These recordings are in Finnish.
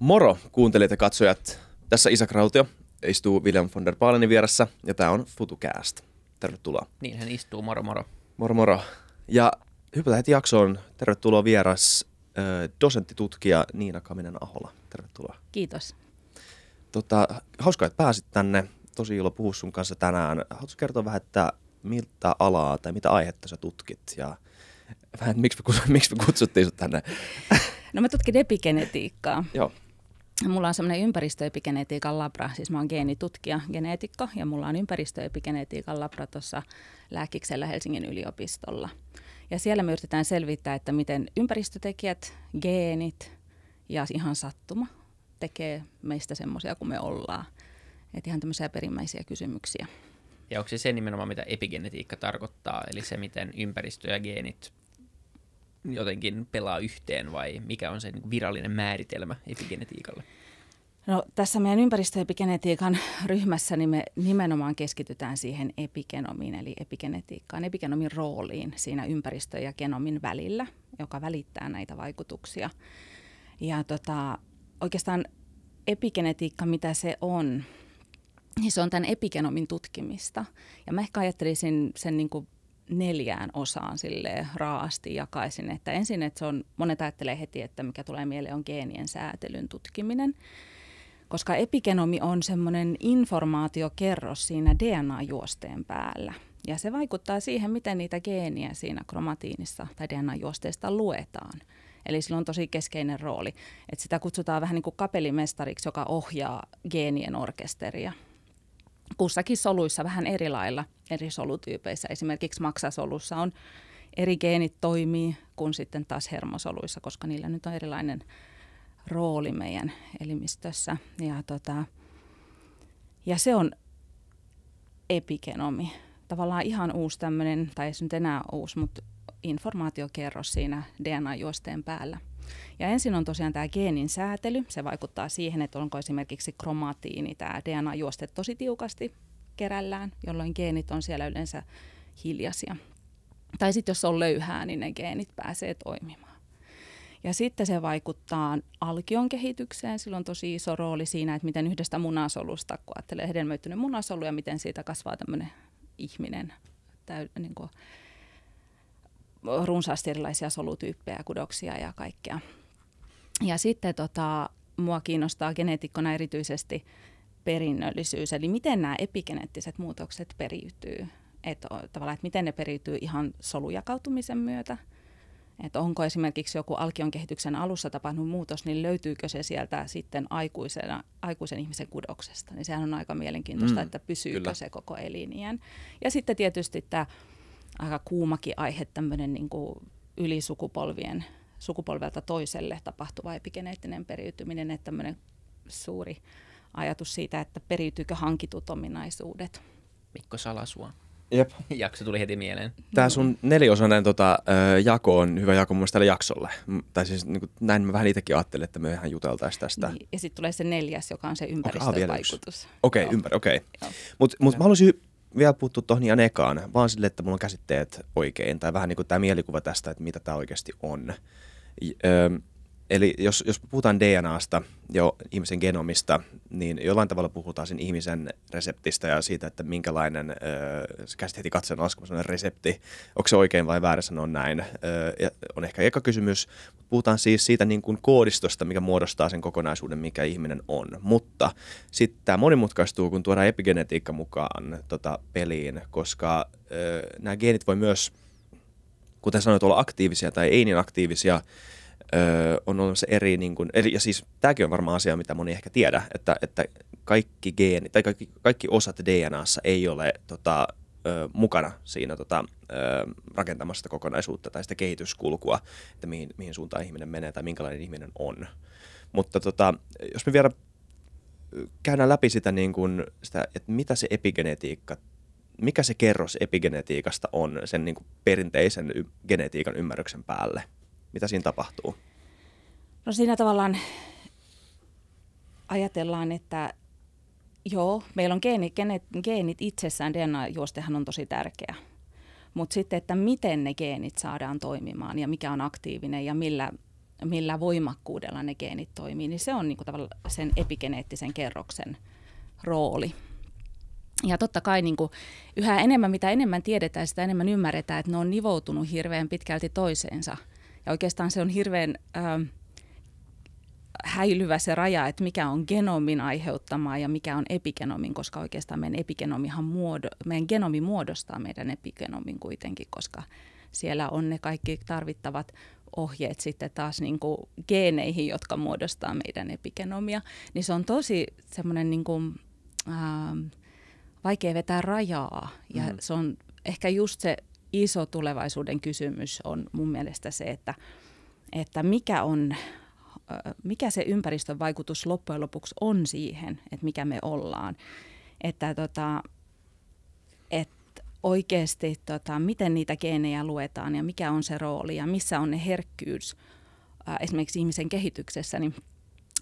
Moro kuuntelijat ja katsojat. Tässä Isak Rautio istuu William von der Baalenin vieressä ja tämä on FutuCast. Tervetuloa. Niin hän istuu, moro moro. Moro moro. Ja hypätään heti jaksoon. Tervetuloa vieras äh, dosenttitutkija Niina Kaminen-Ahola. Tervetuloa. Kiitos. Tota, hauskaa, että pääsit tänne. Tosi ilo puhua sun kanssa tänään. Haluatko kertoa vähän, että miltä alaa tai mitä aihetta sä tutkit ja vähän, miksi me, miksi me kutsuttiin sut tänne? No mä tutkin epigenetiikkaa. Joo. Mulla on semmoinen ympäristöepigenetiikan labra, siis mä oon geenitutkija, geneetikko, ja mulla on ympäristöepigenetiikan labra tuossa Lääkiksellä Helsingin yliopistolla. Ja siellä me yritetään selvittää, että miten ympäristötekijät, geenit ja ihan sattuma tekee meistä semmoisia kuin me ollaan. Että ihan tämmöisiä perimmäisiä kysymyksiä. Ja onko se se nimenomaan, mitä epigenetiikka tarkoittaa, eli se, miten ympäristö ja geenit jotenkin pelaa yhteen, vai mikä on se niin virallinen määritelmä epigenetiikalle? No, tässä meidän ympäristöepigenetiikan ryhmässä niin me nimenomaan keskitytään siihen epigenomiin, eli epigenetiikkaan, epigenomin rooliin siinä ympäristö- ja genomin välillä, joka välittää näitä vaikutuksia. Ja tota, oikeastaan epigenetiikka, mitä se on, niin se on tämän epigenomin tutkimista. Ja mä ehkä ajattelisin sen niin kuin neljään osaan sille raasti jakaisin. Että ensin, että se on, monet ajattelee heti, että mikä tulee mieleen on geenien säätelyn tutkiminen. Koska epigenomi on semmoinen informaatiokerros siinä DNA-juosteen päällä. Ja se vaikuttaa siihen, miten niitä geeniä siinä kromatiinissa tai DNA-juosteesta luetaan. Eli sillä on tosi keskeinen rooli. Että sitä kutsutaan vähän niin kuin kapelimestariksi, joka ohjaa geenien orkesteria kussakin soluissa vähän eri lailla eri solutyypeissä. Esimerkiksi maksasolussa on eri geenit toimii kuin sitten taas hermosoluissa, koska niillä nyt on erilainen rooli meidän elimistössä. Ja, tota, ja se on epigenomi. Tavallaan ihan uusi tämmöinen, tai ei se nyt enää uusi, mutta informaatiokerros siinä DNA-juosteen päällä. Ja ensin on tosiaan tämä geenin säätely. Se vaikuttaa siihen, että onko esimerkiksi kromatiini, tämä DNA-juoste tosi tiukasti kerällään, jolloin geenit on siellä yleensä hiljaisia. Tai sitten jos on löyhää, niin ne geenit pääsee toimimaan. Ja sitten se vaikuttaa alkion kehitykseen. Sillä on tosi iso rooli siinä, että miten yhdestä munasolusta, kun ajattelee hedelmöittynyt munasolu ja miten siitä kasvaa tämmöinen ihminen, täy, niin kuin, runsaasti erilaisia solutyyppejä, kudoksia ja kaikkea. Ja sitten tota, mua kiinnostaa geneetikkona erityisesti perinnöllisyys, eli miten nämä epigeneettiset muutokset periytyy. Että tavallaan, että miten ne periytyy ihan solujakautumisen myötä. Että onko esimerkiksi joku alkion kehityksen alussa tapahtunut muutos, niin löytyykö se sieltä sitten aikuisena, aikuisen ihmisen kudoksesta. Niin sehän on aika mielenkiintoista, mm, että pysyykö kyllä. se koko elinien. Ja sitten tietysti tämä aika kuumakin aihe, tämmöinen niin kuin ylisukupolvien sukupolvelta toiselle tapahtuva epigeneettinen periytyminen, että tämmöinen suuri ajatus siitä, että periytyykö hankitut ominaisuudet. Mikko Salasua. Jep. Jakso tuli heti mieleen. Tämä sun neliosainen tota, jako on hyvä jako mun tälle jaksolle. Tai siis niin kuin, näin mä vähän itsekin ajattelin, että me ihan juteltaisiin tästä. Niin, ja sitten tulee se neljäs, joka on se ympäristövaikutus. Okei, okay, ympär, okei. Okay. Mutta mut mä haluaisin vielä puuttua tuohon ihan ekaan, vaan sille, että mulla on käsitteet oikein, tai vähän niin kuin tämä mielikuva tästä, että mitä tämä oikeasti on. Öö, eli jos, jos puhutaan DNAsta, jo ihmisen genomista, niin jollain tavalla puhutaan sen ihmisen reseptistä ja siitä, että minkälainen, öö, käsit heti katsoen sellainen resepti, onko se oikein vai väärin sanoa näin, öö, on ehkä eka kysymys. Puhutaan siis siitä niin kuin koodistosta, mikä muodostaa sen kokonaisuuden, mikä ihminen on. Mutta sitten tämä monimutkaistuu, kun tuodaan epigenetiikka mukaan tota, peliin, koska öö, nämä geenit voi myös, kuten sanoit, olla aktiivisia tai ei niin aktiivisia, öö, on olemassa eri, niin kuin, eri, ja siis tämäkin on varmaan asia, mitä moni ehkä tiedä, että, että kaikki geeni, tai kaikki, kaikki osat DNAssa ei ole tota, ö, mukana siinä tota, ö, rakentamassa sitä kokonaisuutta tai sitä kehityskulkua, että mihin, mihin suuntaan ihminen menee tai minkälainen ihminen on. Mutta tota, jos me vielä käydään läpi sitä, niin kuin, sitä, että mitä se epigenetiikka, mikä se kerros epigenetiikasta on sen niin kuin perinteisen genetiikan ymmärryksen päälle – mitä siinä tapahtuu? No siinä tavallaan ajatellaan, että joo, meillä on geenit, geenit, geenit itsessään, DNA-juostehan on tosi tärkeä. Mutta sitten, että miten ne geenit saadaan toimimaan ja mikä on aktiivinen ja millä millä voimakkuudella ne geenit toimii, niin se on niin kuin tavallaan sen epigeneettisen kerroksen rooli. Ja totta kai niin kuin yhä enemmän, mitä enemmän tiedetään, sitä enemmän ymmärretään, että ne on nivoutunut hirveän pitkälti toiseensa. Ja oikeastaan se on hirveän äh, häilyvä se raja, että mikä on genomin aiheuttamaa ja mikä on epigenomin, koska oikeastaan meidän epigenomihan muodo, meidän genomi muodostaa meidän epigenomin kuitenkin, koska siellä on ne kaikki tarvittavat ohjeet sitten taas niin kuin geeneihin, jotka muodostaa meidän epigenomia, niin se on tosi semmoinen niin kuin, äh, vaikea vetää rajaa ja mm. se on ehkä just se iso tulevaisuuden kysymys on mun mielestä se, että, että mikä on mikä se ympäristön vaikutus loppujen lopuksi on siihen, että mikä me ollaan. Että tota, et oikeasti, tota, miten niitä geenejä luetaan ja mikä on se rooli ja missä on ne herkkyys esimerkiksi ihmisen kehityksessä, niin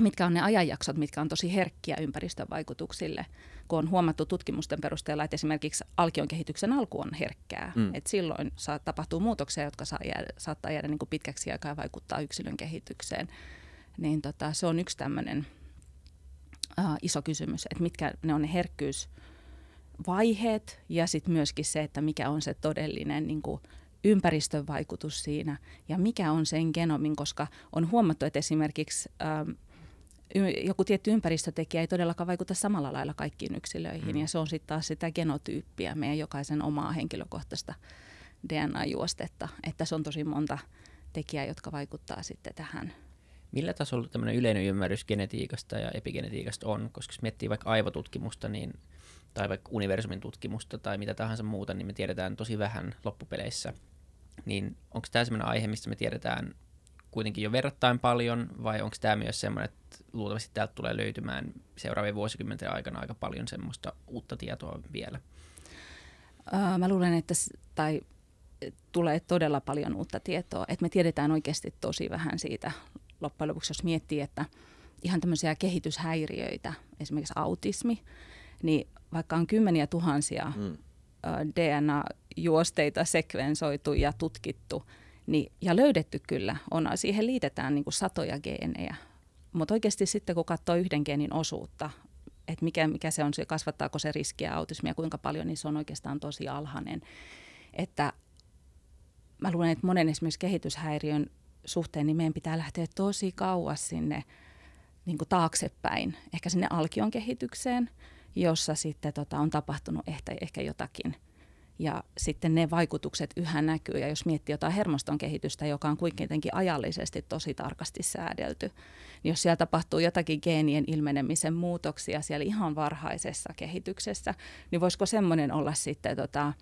mitkä on ne ajanjaksot, mitkä on tosi herkkiä ympäristön vaikutuksille, kun on huomattu tutkimusten perusteella, että esimerkiksi alkion kehityksen alku on herkkää. Mm. Et silloin saa, tapahtuu muutoksia, jotka saa jäädä, saattaa jäädä niin kuin pitkäksi aikaa ja vaikuttaa yksilön kehitykseen. Niin tota, se on yksi tämmöinen iso kysymys, että mitkä ne on ne herkkyysvaiheet ja sitten myöskin se, että mikä on se todellinen niin kuin ympäristön vaikutus siinä ja mikä on sen genomin, koska on huomattu, että esimerkiksi joku tietty ympäristötekijä ei todellakaan vaikuta samalla lailla kaikkiin yksilöihin. Mm. Ja se on sitten taas sitä genotyyppiä, meidän jokaisen omaa henkilökohtaista DNA-juostetta. Että se on tosi monta tekijää, jotka vaikuttaa sitten tähän. Millä tasolla tämmöinen yleinen ymmärrys genetiikasta ja epigenetiikasta on? Koska jos miettii vaikka aivotutkimusta niin, tai vaikka universumin tutkimusta tai mitä tahansa muuta, niin me tiedetään tosi vähän loppupeleissä. Niin onko tämä sellainen aihe, mistä me tiedetään kuitenkin jo verrattain paljon, vai onko tämä myös semmoinen, että luultavasti täältä tulee löytymään seuraavien vuosikymmenten aikana aika paljon semmoista uutta tietoa vielä? Uh, mä luulen, että tai tulee todella paljon uutta tietoa, että me tiedetään oikeasti tosi vähän siitä loppujen lopuksi, jos miettii, että ihan tämmöisiä kehityshäiriöitä, esimerkiksi autismi, niin vaikka on kymmeniä tuhansia mm. DNA-juosteita sekvensoitu ja tutkittu, niin, ja löydetty kyllä, on, siihen liitetään niin kuin satoja geenejä. Mutta oikeasti sitten kun katsoo yhden geenin osuutta, että mikä, mikä se on, se kasvattaako se riskiä autismia, kuinka paljon, niin se on oikeastaan tosi alhainen. Että mä luulen, että monen esimerkiksi kehityshäiriön suhteen, niin meidän pitää lähteä tosi kauas sinne niin kuin taaksepäin, ehkä sinne alkion kehitykseen, jossa sitten tota, on tapahtunut ehkä, ehkä jotakin – ja sitten ne vaikutukset yhä näkyy. Ja jos miettii jotain hermoston kehitystä, joka on kuitenkin ajallisesti tosi tarkasti säädelty, niin jos siellä tapahtuu jotakin geenien ilmenemisen muutoksia siellä ihan varhaisessa kehityksessä, niin voisiko semmoinen olla sitten tota,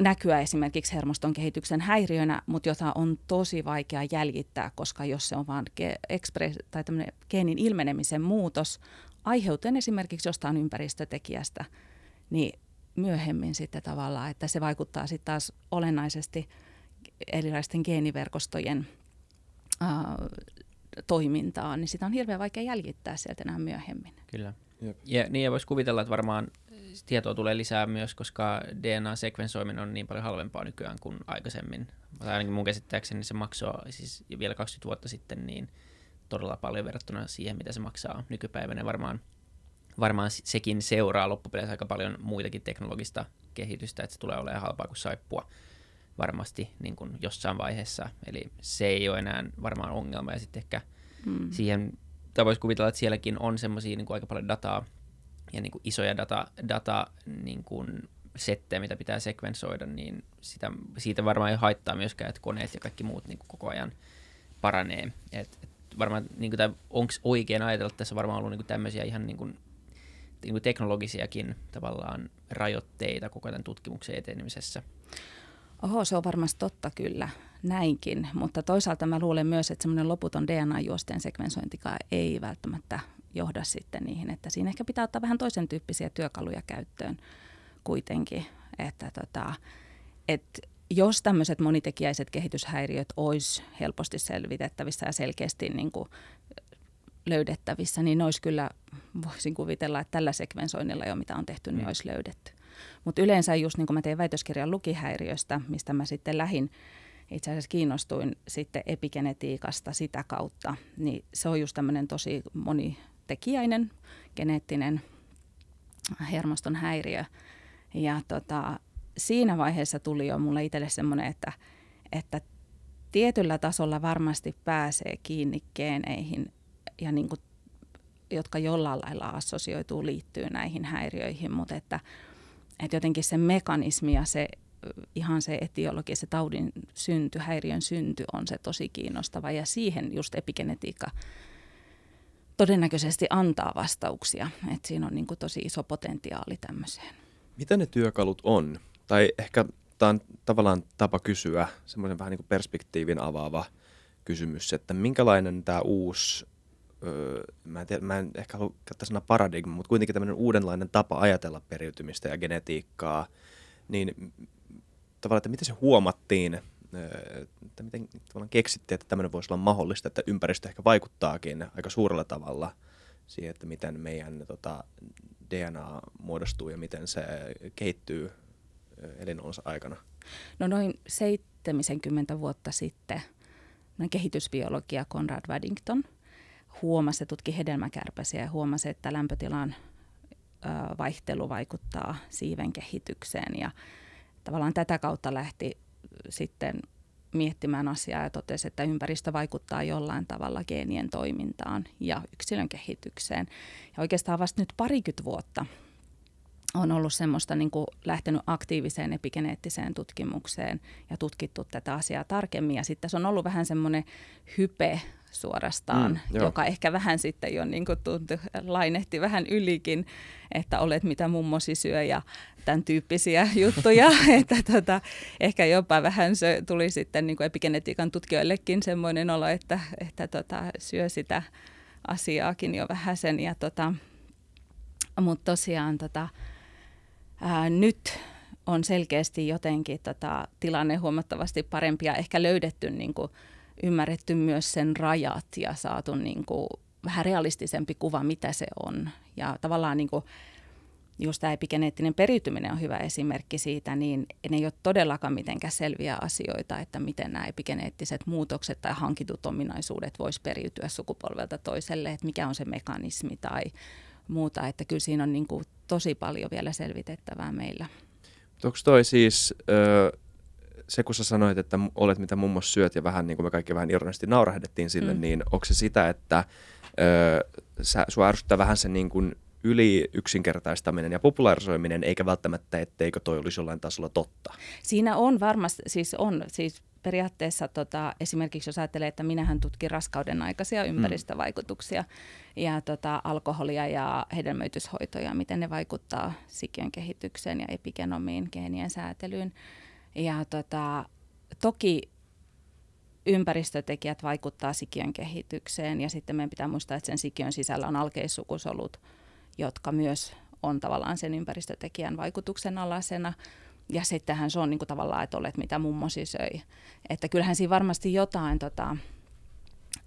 näkyä esimerkiksi hermoston kehityksen häiriönä, mutta jota on tosi vaikea jäljittää, koska jos se on vain ge- express, tai geenin ilmenemisen muutos, aiheutuen esimerkiksi jostain ympäristötekijästä, niin myöhemmin sitten tavallaan, että se vaikuttaa sitten taas olennaisesti erilaisten geeniverkostojen ää, toimintaan, niin sitä on hirveän vaikea jäljittää sieltä enää myöhemmin. Kyllä. Jep. Ja niin ja voisi kuvitella, että varmaan tietoa tulee lisää myös, koska DNA-sekvensoiminen on niin paljon halvempaa nykyään kuin aikaisemmin. Tai ainakin mun käsittääkseni se maksoi siis vielä 20 vuotta sitten niin todella paljon verrattuna siihen, mitä se maksaa nykypäivänä. Varmaan varmaan sekin seuraa loppupeleissä aika paljon muitakin teknologista kehitystä, että se tulee olemaan halpaa kuin saippua varmasti niin kuin jossain vaiheessa. Eli se ei ole enää varmaan ongelma. Ja sitten ehkä mm. siihen, tai voisi kuvitella, että sielläkin on semmoisia niin aika paljon dataa ja niin kuin isoja data, data niin kuin settejä, mitä pitää sekvensoida, niin sitä, siitä varmaan ei haittaa myöskään, että koneet ja kaikki muut niin kuin koko ajan paranee. Et, et varmaan, niin onko oikein ajatella, että tässä varmaan ollut niin kuin tämmöisiä ihan niin kuin niin kuin teknologisiakin tavallaan rajoitteita koko tämän tutkimuksen etenemisessä. Oho, se on varmasti totta kyllä, näinkin, mutta toisaalta mä luulen myös, että semmoinen loputon DNA-juosteen sekvensointikaan ei välttämättä johda sitten niihin, että siinä ehkä pitää ottaa vähän toisen tyyppisiä työkaluja käyttöön kuitenkin, että tota, et jos tämmöiset monitekijäiset kehityshäiriöt olisi helposti selvitettävissä ja selkeästi niin kuin löydettävissä, niin ne olisi kyllä, voisin kuvitella, että tällä sekvensoinnilla jo mitä on tehty, niin mm. olisi löydetty. Mutta yleensä just niin kuin mä tein väitöskirjan lukihäiriöstä, mistä mä sitten lähin itse asiassa kiinnostuin sitten epigenetiikasta sitä kautta, niin se on just tämmöinen tosi monitekijäinen geneettinen hermoston häiriö. Ja tota, siinä vaiheessa tuli jo mulle itselle semmoinen, että, että tietyllä tasolla varmasti pääsee kiinni geeneihin, ja niin kuin, jotka jollain lailla assosioituu, liittyy näihin häiriöihin, mutta että, että jotenkin se mekanismi ja se ihan se etiologia, se taudin synty, häiriön synty on se tosi kiinnostava ja siihen just epigenetiikka todennäköisesti antaa vastauksia, että siinä on niin kuin tosi iso potentiaali tämmöiseen. Mitä ne työkalut on? Tai ehkä tämä on tavallaan tapa kysyä, semmoisen vähän niin kuin perspektiivin avaava kysymys, että minkälainen tämä uusi, öö, mä, en tiedä, mä en ehkä halua käyttää sana paradigma, mutta kuitenkin tämmöinen uudenlainen tapa ajatella periytymistä ja genetiikkaa, niin tavallaan, että miten se huomattiin, että miten tavallaan keksittiin, että tämmöinen voisi olla mahdollista, että ympäristö ehkä vaikuttaakin aika suurella tavalla siihen, että miten meidän tota, DNA muodostuu ja miten se kehittyy elinonsa aikana? No noin 70 vuotta sitten kehitysbiologia Conrad Waddington huomasi, tutki hedelmäkärpäsiä ja huomasi, että lämpötilan vaihtelu vaikuttaa siiven kehitykseen ja tavallaan tätä kautta lähti sitten miettimään asiaa ja totesi, että ympäristö vaikuttaa jollain tavalla geenien toimintaan ja yksilön kehitykseen. Ja oikeastaan vasta nyt parikymmentä vuotta on ollut semmoista niin kuin lähtenyt aktiiviseen epigeneettiseen tutkimukseen ja tutkittu tätä asiaa tarkemmin. Ja sitten se on ollut vähän semmoinen hype suorastaan, mm, joka ehkä vähän sitten jo niin tuntui, lainehti vähän ylikin, että olet mitä mummosi syö ja tämän tyyppisiä juttuja. että tota, ehkä jopa vähän se tuli sitten niin epigenetiikan tutkijoillekin semmoinen olo, että, että tota, syö sitä asiaakin jo vähän sen. Ja tota, mutta tosiaan tota, ää, nyt on selkeästi jotenkin tota, tilanne huomattavasti parempi ja ehkä löydetty niin kuin, ymmärretty myös sen rajat ja saatu niin kuin, vähän realistisempi kuva, mitä se on. Ja tavallaan niin kuin, just tämä epigeneettinen periytyminen on hyvä esimerkki siitä, niin ne ei ole todellakaan mitenkään selviä asioita, että miten nämä epigeneettiset muutokset tai hankitut ominaisuudet vois periytyä sukupolvelta toiselle, että mikä on se mekanismi tai muuta, että kyllä siinä on niin kuin tosi paljon vielä selvitettävää meillä. Onko toi siis, ö, se kun sä sanoit, että olet mitä mummos syöt ja vähän niin kuin me kaikki vähän ironisesti naurahdettiin sille, mm. niin onko se sitä, että ö, sä, sua ärsyttää vähän se niin kuin yli yksinkertaistaminen ja popularisoiminen, eikä välttämättä, etteikö toi olisi jollain tasolla totta? Siinä on varmasti, siis on, siis periaatteessa tota, esimerkiksi jos ajattelee, että minähän tutkin raskauden aikaisia mm. ympäristövaikutuksia mm. ja tota, alkoholia ja hedelmöityshoitoja, miten ne vaikuttaa sikiön kehitykseen ja epigenomiin, geenien säätelyyn. Ja tota, toki ympäristötekijät vaikuttaa sikiön kehitykseen ja sitten meidän pitää muistaa, että sen sikiön sisällä on alkeissukusolut, jotka myös on tavallaan sen ympäristötekijän vaikutuksen alasena. Ja sittenhän se on niin kuin tavallaan, että olet mitä mummosi söi. Että kyllähän siinä varmasti jotain tota,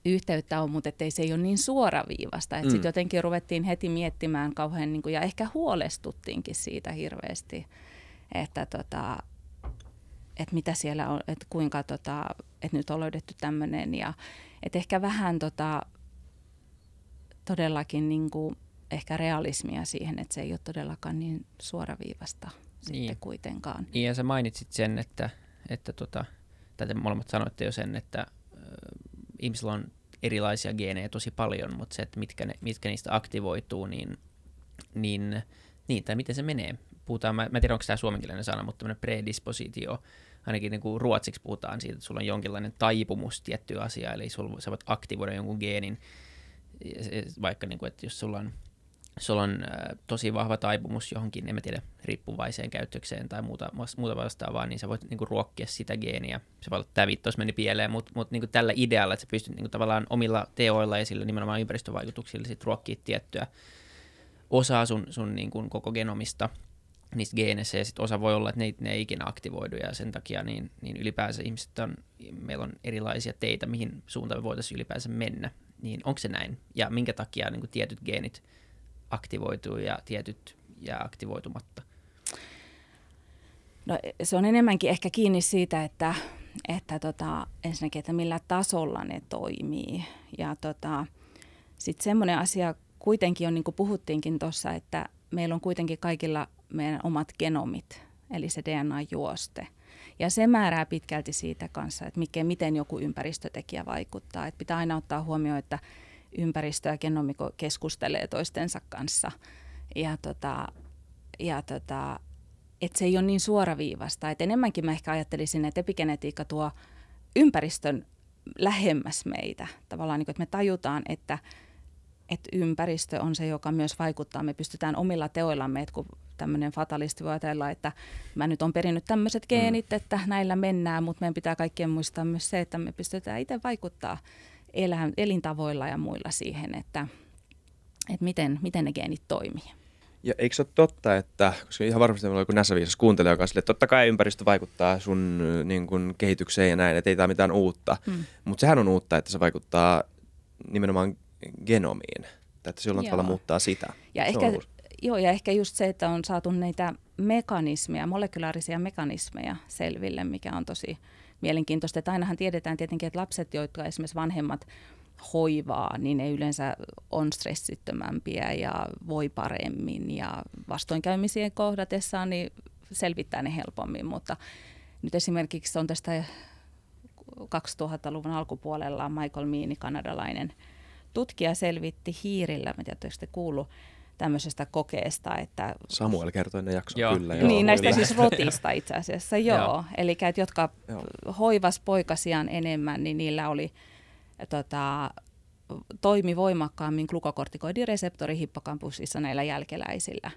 yhteyttä on, mutta ettei se ei ole niin suoraviivasta. Että mm. sitten jotenkin ruvettiin heti miettimään kauhean, niin kuin, ja ehkä huolestuttiinkin siitä hirveästi, että tota, että mitä siellä on, että kuinka, tota, että nyt on löydetty tämmöinen. Ja että ehkä vähän tota, todellakin niin kuin, ehkä realismia siihen, että se ei ole todellakaan niin suoraviivasta niin. sitten kuitenkaan. Niin ja sä mainitsit sen, että, että tota, tai te molemmat sanoitte jo sen, että äh, ihmisillä on erilaisia geenejä tosi paljon, mutta se, että mitkä, ne, mitkä niistä aktivoituu, niin, niin, niin, tai miten se menee. Puhutaan, mä, mä tiedän, onko tämä suomenkielinen sana, mutta tämmöinen predispositio, ainakin niin kuin ruotsiksi puhutaan siitä, että sulla on jonkinlainen taipumus tiettyä asiaa, eli sulla, sä voit aktivoida jonkun geenin, vaikka niin kuin, että jos sulla on sulla on äh, tosi vahva taipumus johonkin, en mä tiedä, riippuvaiseen käytökseen tai muuta, muuta vastaavaa, niin sä voit niinku ruokkia sitä geeniä. Se voi olla, tämä vittos meni pieleen, mutta mut, niinku tällä idealla, että sä pystyt niinku tavallaan omilla teoilla ja sillä nimenomaan ympäristövaikutuksilla sit ruokkia tiettyä osaa sun, sun niinku koko genomista niistä geeneissä, ja sitten osa voi olla, että ne, ne ei ikinä aktivoidu, ja sen takia niin, niin ylipäänsä ihmiset on, meillä on erilaisia teitä, mihin suuntaan me voitaisiin ylipäänsä mennä. Niin onko se näin? Ja minkä takia niin tietyt geenit aktivoituu ja tietyt jää aktivoitumatta? No, se on enemmänkin ehkä kiinni siitä, että, että tota, ensinnäkin, että millä tasolla ne toimii. Ja tota, sitten semmoinen asia kuitenkin on, niin kuin puhuttiinkin tuossa, että meillä on kuitenkin kaikilla meidän omat genomit, eli se DNA-juoste. Ja se määrää pitkälti siitä kanssa, että mikä, miten joku ympäristötekijä vaikuttaa. Että pitää aina ottaa huomioon, että ympäristö ja genomi keskustelee toistensa kanssa. Ja, tota, ja tota, että se ei ole niin suoraviivasta. Että enemmänkin mä ehkä ajattelisin, että epigenetiikka tuo ympäristön lähemmäs meitä. Tavallaan niin kuin, että me tajutaan, että, että ympäristö on se, joka myös vaikuttaa. Me pystytään omilla teoillamme, että kun tämmöinen fatalisti voi ajatella, että mä nyt on perinnyt tämmöiset mm. geenit, mm. että näillä mennään, mutta meidän pitää kaikkien muistaa myös se, että me pystytään itse vaikuttaa elä, elintavoilla ja muilla siihen, että, että miten, miten ne geenit toimii. Ja eikö se ole totta, että, koska ihan varmasti meillä on joku näsäviisas kuuntelija, joka on sille, että totta kai ympäristö vaikuttaa sun niin kuin, kehitykseen ja näin, että ei tämä mitään uutta. Mm. Mutta sehän on uutta, että se vaikuttaa nimenomaan genomiin, että se jollain tavalla muuttaa sitä. Ja se ehkä, joo, ja ehkä just se, että on saatu näitä mekanismeja, molekulaarisia mekanismeja selville, mikä on tosi mielenkiintoista. Että ainahan tiedetään tietenkin, että lapset, jotka esimerkiksi vanhemmat hoivaa, niin ne yleensä on stressittömämpiä ja voi paremmin ja vastoinkäymisien kohdatessaan niin selvittää ne helpommin, mutta nyt esimerkiksi on tästä 2000-luvun alkupuolella Michael Meany, kanadalainen tutkija, selvitti hiirillä, mä tiedän, te kuullut tämmöisestä kokeesta. Että, Samuel kertoi ne jakso joo. kyllä. Joo, niin, näistä siis rotista itse asiassa, joo. joo. Eli että jotka joo. hoivas poikasiaan enemmän, niin niillä oli tota, toimi voimakkaammin glukokortikoidireseptori hippokampusissa näillä jälkeläisillä,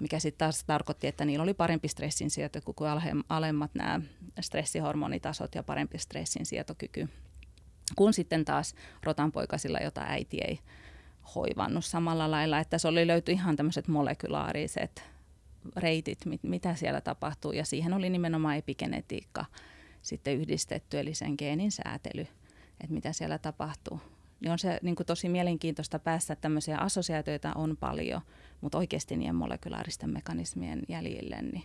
mikä sitten taas tarkoitti, että niillä oli parempi stressinsietokyky kuin alemmat nämä stressihormonitasot ja parempi stressinsietokyky kun sitten taas rotanpoikasilla, jota äiti ei hoivannut samalla lailla, että se oli löyty ihan tämmöiset molekulaariset reitit, mit, mitä siellä tapahtuu, ja siihen oli nimenomaan epigenetiikka sitten yhdistetty, eli sen geenin säätely, että mitä siellä tapahtuu. Niin on se niin kuin tosi mielenkiintoista päästä, että tämmöisiä assosiaatioita on paljon, mutta oikeasti niiden molekulaaristen mekanismien jäljille, niin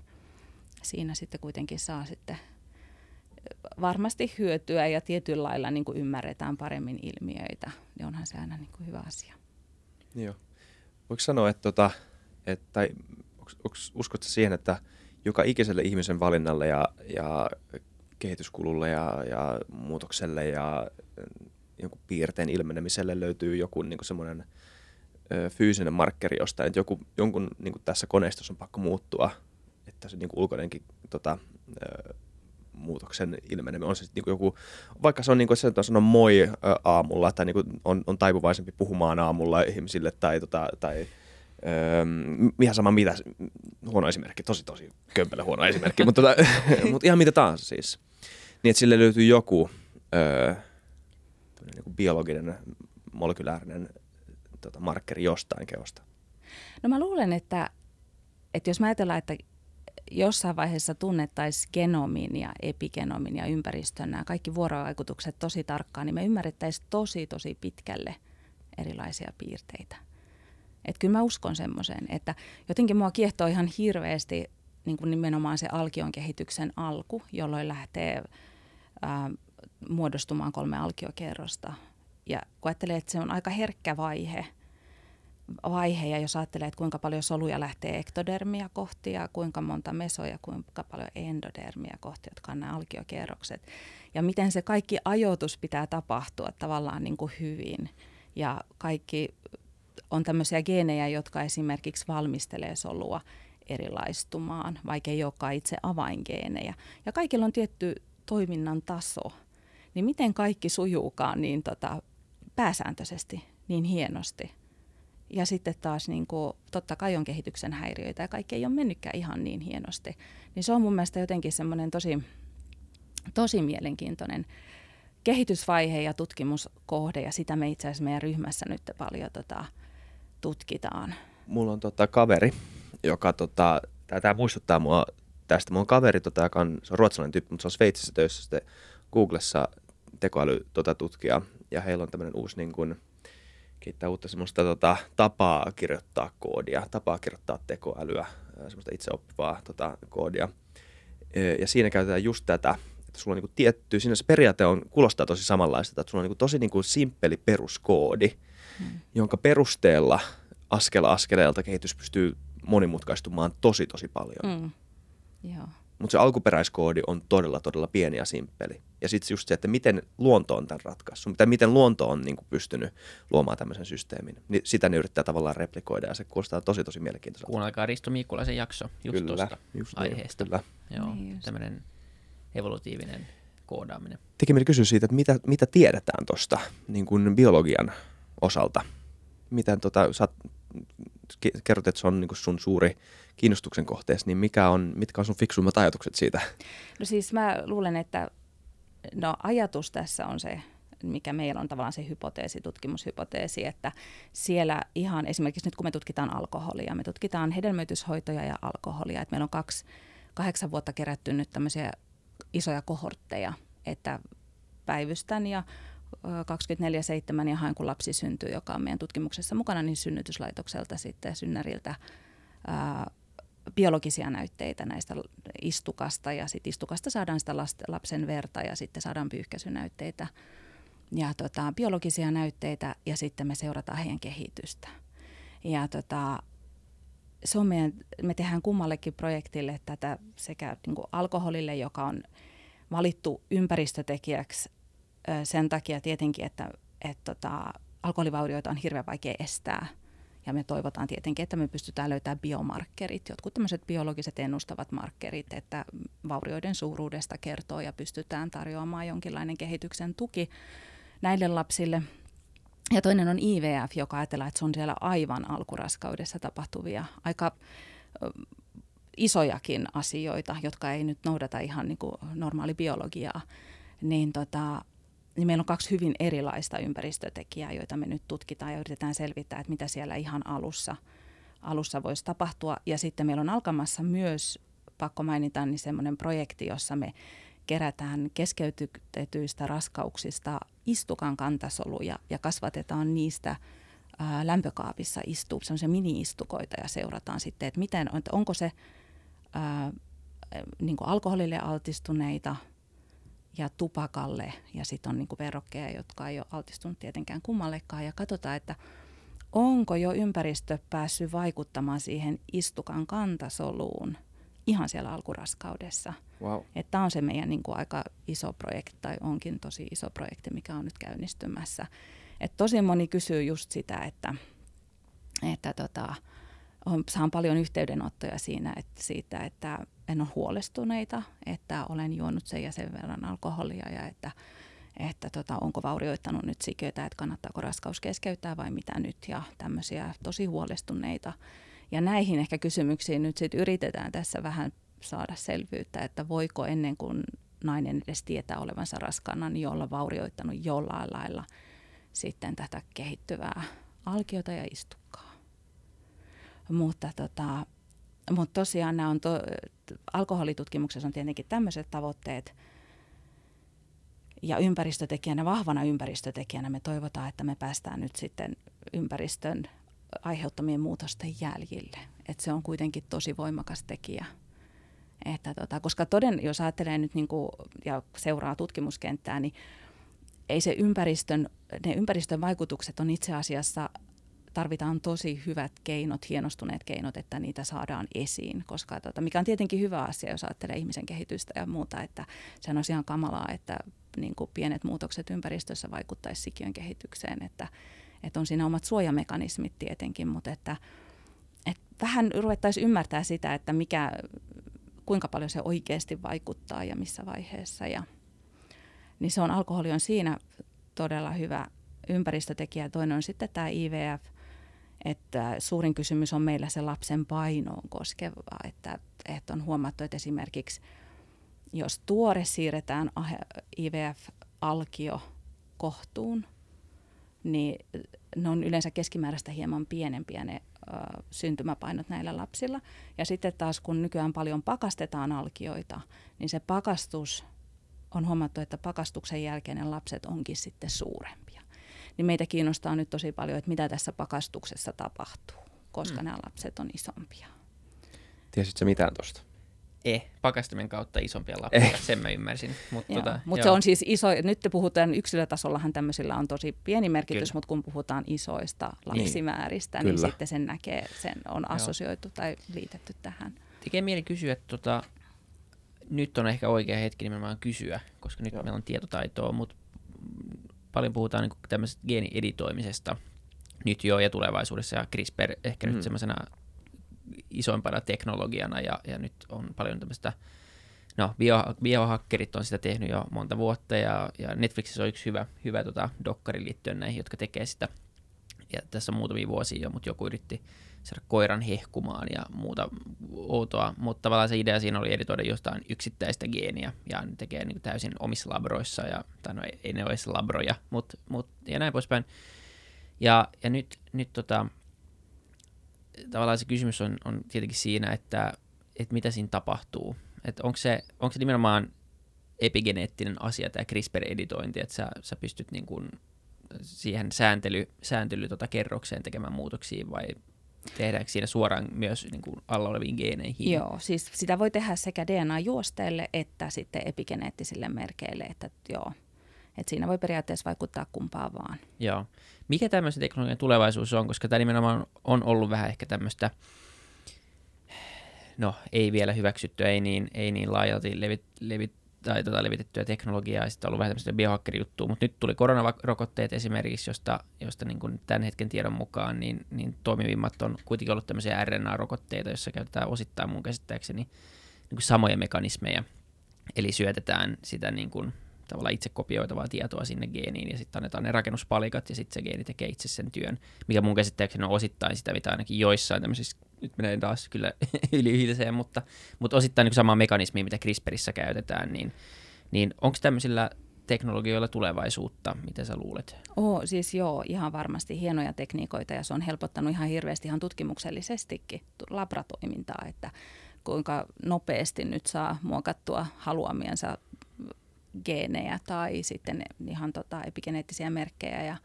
siinä sitten kuitenkin saa sitten varmasti hyötyä ja tietyllä lailla niin kuin ymmärretään paremmin ilmiöitä, niin onhan se aina niin kuin hyvä asia. Joo. Voiko sanoa, että, tota, että tai uskotko siihen, että joka ikiselle ihmisen valinnalle ja, ja kehityskululle ja, ja muutokselle ja jonkun piirteen ilmenemiselle löytyy joku niin semmoinen fyysinen markkeri jostain, että joku, jonkun niin kuin tässä koneistossa on pakko muuttua, että se niin kuin ulkoinenkin tota, ö, muutoksen ilmeneminen on se niin joku, vaikka se on niin kuin se, että sanon moi aamulla tai niin kuin on, on taipuvaisempi puhumaan aamulla ihmisille tai, tota, tai Öö, ihan sama mitä, huono esimerkki, tosi tosi kömpelä huono esimerkki, mutta, tota, mutta ihan mitä tahansa siis. Niin että sille löytyy joku öö, niin kuin biologinen, molekyläärinen tota, markkeri jostain keosta? No mä luulen, että, että jos mä ajatellaan, että jossain vaiheessa tunnettaisiin genomin ja epigenomin ja ympäristön nämä kaikki vuorovaikutukset tosi tarkkaan, niin me ymmärrettäisiin tosi tosi pitkälle erilaisia piirteitä. Että kyllä mä uskon semmoiseen, että jotenkin mua kiehtoo ihan hirveästi niin kuin nimenomaan se alkion kehityksen alku, jolloin lähtee ää, muodostumaan kolme alkiokerrosta. Ja kun ajattelee, että se on aika herkkä vaihe, vaihe ja jos ajattelee, että kuinka paljon soluja lähtee ektodermia kohti ja kuinka monta mesoja, kuinka paljon endodermia kohti, jotka on nämä alkiokerrokset. Ja miten se kaikki ajoitus pitää tapahtua tavallaan niin kuin hyvin. Ja kaikki on tämmöisiä geenejä, jotka esimerkiksi valmistelee solua erilaistumaan, vaikka ei olekaan itse avaingeenejä. Ja kaikilla on tietty toiminnan taso niin miten kaikki sujuukaan niin tota, pääsääntöisesti niin hienosti. Ja sitten taas niin kuin, totta kai on kehityksen häiriöitä ja kaikki ei ole mennytkään ihan niin hienosti. Niin se on mun mielestä jotenkin semmoinen tosi, tosi mielenkiintoinen kehitysvaihe ja tutkimuskohde ja sitä me itse asiassa meidän ryhmässä nyt paljon tota, tutkitaan. Mulla on tota kaveri, joka tota, tämä muistuttaa mua tästä. Mulla on kaveri, tota, joka on, se on ruotsalainen tyyppi, mutta se on Sveitsissä töissä sitten Googlessa tekoäly tota, ja heillä on tämmöinen uusi niin kuin, kehittää uutta semmoista tota, tapaa kirjoittaa koodia, tapaa kirjoittaa tekoälyä, semmoista itseoppivaa tota, koodia. Ja siinä käytetään just tätä, että sulla on niin tietty, siinä se periaate on, kuulostaa tosi samanlaista, että sulla on niin tosi niin kuin simppeli peruskoodi, hmm. jonka perusteella askel askeleelta kehitys pystyy monimutkaistumaan tosi tosi paljon. Hmm. Joo. Mutta se alkuperäiskoodi on todella, todella pieni ja simppeli. Ja sitten just se, että miten luonto on tämän ratkaissut, tai miten luonto on niin kuin, pystynyt luomaan tämmöisen systeemin. Niin sitä ne yrittää tavallaan replikoida, ja se kuulostaa tosi, tosi mielenkiintoiselta. Kuunnelkaa Risto Miikkulaisen jakso just kyllä, tuosta just aiheesta. Niin, kyllä. Joo, niin tämmöinen evolutiivinen koodaaminen. Teki kysyä siitä, että mitä, mitä tiedetään tuosta niin kuin biologian osalta. Miten tota, sä kerrot, että se on niin sun suuri kiinnostuksen kohteessa, niin mikä on, mitkä on sun fiksuimmat ajatukset siitä? No siis mä luulen, että no ajatus tässä on se, mikä meillä on tavallaan se hypoteesi, tutkimushypoteesi, että siellä ihan esimerkiksi nyt kun me tutkitaan alkoholia, me tutkitaan hedelmöityshoitoja ja alkoholia, että meillä on kaksi, kahdeksan vuotta kerätty nyt tämmöisiä isoja kohortteja, että päivystän ja 24-7 ja haen kun lapsi syntyy, joka on meidän tutkimuksessa mukana, niin synnytyslaitokselta sitten synnäriltä ää, biologisia näytteitä näistä istukasta ja sitten istukasta saadaan sitä lapsen verta ja sitten saadaan pyyhkäisynäytteitä ja tota, biologisia näytteitä ja sitten me seurataan heidän kehitystä. Ja tota, se on meidän, me tehdään kummallekin projektille tätä sekä niin alkoholille, joka on valittu ympäristötekijäksi sen takia tietenkin, että, että tota, alkoholivaurioita on hirveän vaikea estää – ja me toivotaan tietenkin, että me pystytään löytämään biomarkkerit, jotkut tämmöiset biologiset ennustavat markkerit, että vaurioiden suuruudesta kertoo ja pystytään tarjoamaan jonkinlainen kehityksen tuki näille lapsille. Ja toinen on IVF, joka ajatellaan, että se on siellä aivan alkuraskaudessa tapahtuvia aika isojakin asioita, jotka ei nyt noudata ihan niin kuin normaali biologiaa, niin tota, niin meillä on kaksi hyvin erilaista ympäristötekijää, joita me nyt tutkitaan ja yritetään selvittää, että mitä siellä ihan alussa, alussa voisi tapahtua. Ja sitten meillä on alkamassa myös, pakko mainita, niin semmoinen projekti, jossa me kerätään keskeytetyistä raskauksista istukan kantasoluja ja kasvatetaan niistä ää, lämpökaapissa istuu, semmoisia mini-istukoita ja seurataan sitten, että miten, onko se ää, niin alkoholille altistuneita – ja tupakalle ja sitten on niinku verrokkeja, jotka ei ole altistunut tietenkään kummallekaan ja katsotaan, että onko jo ympäristö päässyt vaikuttamaan siihen istukan kantasoluun ihan siellä alkuraskaudessa. Wow. Tämä on se meidän niinku aika iso projekti tai onkin tosi iso projekti, mikä on nyt käynnistymässä. Et tosi moni kysyy just sitä, että, että tota, on, saan paljon yhteydenottoja siinä, että siitä, että en ole huolestuneita, että olen juonut sen ja sen verran alkoholia ja että, että tota, onko vaurioittanut nyt sikiötä, että kannattaako raskaus keskeyttää vai mitä nyt ja tämmöisiä tosi huolestuneita. Ja näihin ehkä kysymyksiin nyt sitten yritetään tässä vähän saada selvyyttä, että voiko ennen kuin nainen edes tietää olevansa raskaana, niin olla vaurioittanut jollain lailla sitten tätä kehittyvää alkiota ja istukkaa. Mutta, tota, mutta tosiaan nämä on to, alkoholitutkimuksessa on tietenkin tämmöiset tavoitteet. Ja ympäristötekijänä, vahvana ympäristötekijänä me toivotaan, että me päästään nyt sitten ympäristön aiheuttamien muutosten jäljille. Et se on kuitenkin tosi voimakas tekijä. Että tota, koska toden, jos ajattelee nyt niin kuin, ja seuraa tutkimuskenttää, niin ei se ympäristön, ne ympäristön vaikutukset on itse asiassa tarvitaan tosi hyvät keinot, hienostuneet keinot, että niitä saadaan esiin, koska tota, mikä on tietenkin hyvä asia, jos ajattelee ihmisen kehitystä ja muuta, että se on ihan kamalaa, että niin kuin pienet muutokset ympäristössä vaikuttaisi sikiön kehitykseen, että, että on siinä omat suojamekanismit tietenkin, mutta että, että vähän ruvettaisiin ymmärtää sitä, että mikä, kuinka paljon se oikeasti vaikuttaa ja missä vaiheessa. Ja, niin se on, alkoholi on siinä todella hyvä ympäristötekijä. Toinen on sitten tämä IVF, että suurin kysymys on meillä se lapsen painoon koskeva, että, että on huomattu, että esimerkiksi jos tuore siirretään IVF-alkio kohtuun, niin ne on yleensä keskimääräistä hieman pienempiä ne ö, syntymäpainot näillä lapsilla. Ja sitten taas kun nykyään paljon pakastetaan alkioita, niin se pakastus on huomattu, että pakastuksen jälkeinen lapset onkin sitten suurempia niin meitä kiinnostaa nyt tosi paljon, että mitä tässä pakastuksessa tapahtuu, koska mm. nämä lapset on isompia. Tiesitkö mitään tuosta? Eh, pakastimen kautta isompia lappuja, eh. sen mä ymmärsin. Mutta tota, mut se on siis iso, nyt te puhutaan yksilötasollahan tämmöisillä on tosi pieni merkitys, mutta kun puhutaan isoista lapsimääristä, niin, niin sitten sen näkee, sen on assosioitu tai liitetty tähän. Tekee mieli kysyä, että tota, nyt on ehkä oikea hetki nimenomaan kysyä, koska nyt Joo. meillä on tietotaitoa, mutta paljon puhutaan niin tämmöisestä geenieditoimisesta nyt jo ja tulevaisuudessa, ja CRISPR ehkä mm. nyt semmoisena isoimpana teknologiana, ja, ja nyt on paljon tämmöistä, no bio, biohakkerit on sitä tehnyt jo monta vuotta, ja, ja Netflixissä on yksi hyvä, hyvä tota, dokkari liittyen näihin, jotka tekee sitä, ja tässä on muutamia vuosia jo, mutta joku yritti saada koiran hehkumaan ja muuta outoa, mutta tavallaan se idea siinä oli editoida jostain yksittäistä geeniä ja ne tekee niin täysin omissa labroissa, ja, tai no ei, ei ne ole edes labroja, mutta mut, ja näin poispäin. Ja, ja nyt, nyt tota, tavallaan se kysymys on, on tietenkin siinä, että, että mitä siinä tapahtuu. Että onko se, onko se nimenomaan epigeneettinen asia, tämä CRISPR-editointi, että sä, sä pystyt niin kuin siihen sääntely, sääntely tota kerrokseen tekemään muutoksia vai tehdäänkö siinä suoraan myös niin kuin alla oleviin geeneihin? Joo, siis sitä voi tehdä sekä DNA-juosteille että sitten epigeneettisille merkeille, että joo, että siinä voi periaatteessa vaikuttaa kumpaa vaan. Joo. Mikä tämmöisen teknologian tulevaisuus on, koska tämä nimenomaan on ollut vähän ehkä tämmöistä, no ei vielä hyväksyttyä, ei niin, ei niin laajalti levit, levit, tai tota levitettyä teknologiaa ja sitten on ollut vähän tämmöistä biohakkerijuttua, mutta nyt tuli koronarokotteet esimerkiksi, josta, josta niin kuin tämän hetken tiedon mukaan niin, niin toimivimmat on kuitenkin ollut tämmöisiä RNA-rokotteita, joissa käytetään osittain mun käsittääkseni niin kuin samoja mekanismeja, eli syötetään sitä niin kuin tavallaan itse kopioitavaa tietoa sinne geeniin ja sitten annetaan ne rakennuspalikat ja sitten se geeni tekee itse sen työn, mikä mun käsittääkseni on osittain sitä, mitä ainakin joissain tämmöisissä, nyt menee taas kyllä ylihilseen, mutta, mutta osittain niin sama mekanismi, mitä CRISPRissä käytetään, niin, niin onko tämmöisillä teknologioilla tulevaisuutta, mitä sä luulet? Oh, siis joo, ihan varmasti hienoja tekniikoita ja se on helpottanut ihan hirveästi ihan tutkimuksellisestikin labratoimintaa, että kuinka nopeasti nyt saa muokattua haluamiensa geenejä tai sitten ihan tota epigeneettisiä merkkejä. Ja,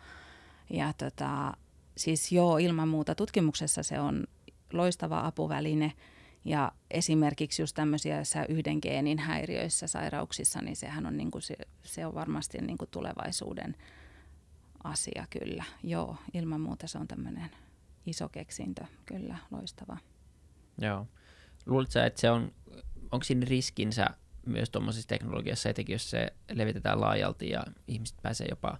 ja tota, siis joo, ilman muuta tutkimuksessa se on loistava apuväline. Ja esimerkiksi just tämmöisissä yhden geenin häiriöissä, sairauksissa, niin sehän on, niin kuin se, se on varmasti niin kuin tulevaisuuden asia kyllä. Joo, ilman muuta se on tämmöinen iso keksintö, kyllä, loistava. Joo. Luuletko että se on, onko siinä riskinsä myös tuommoisessa teknologiassa, etenkin jos se levitetään laajalti ja ihmiset pääsee jopa,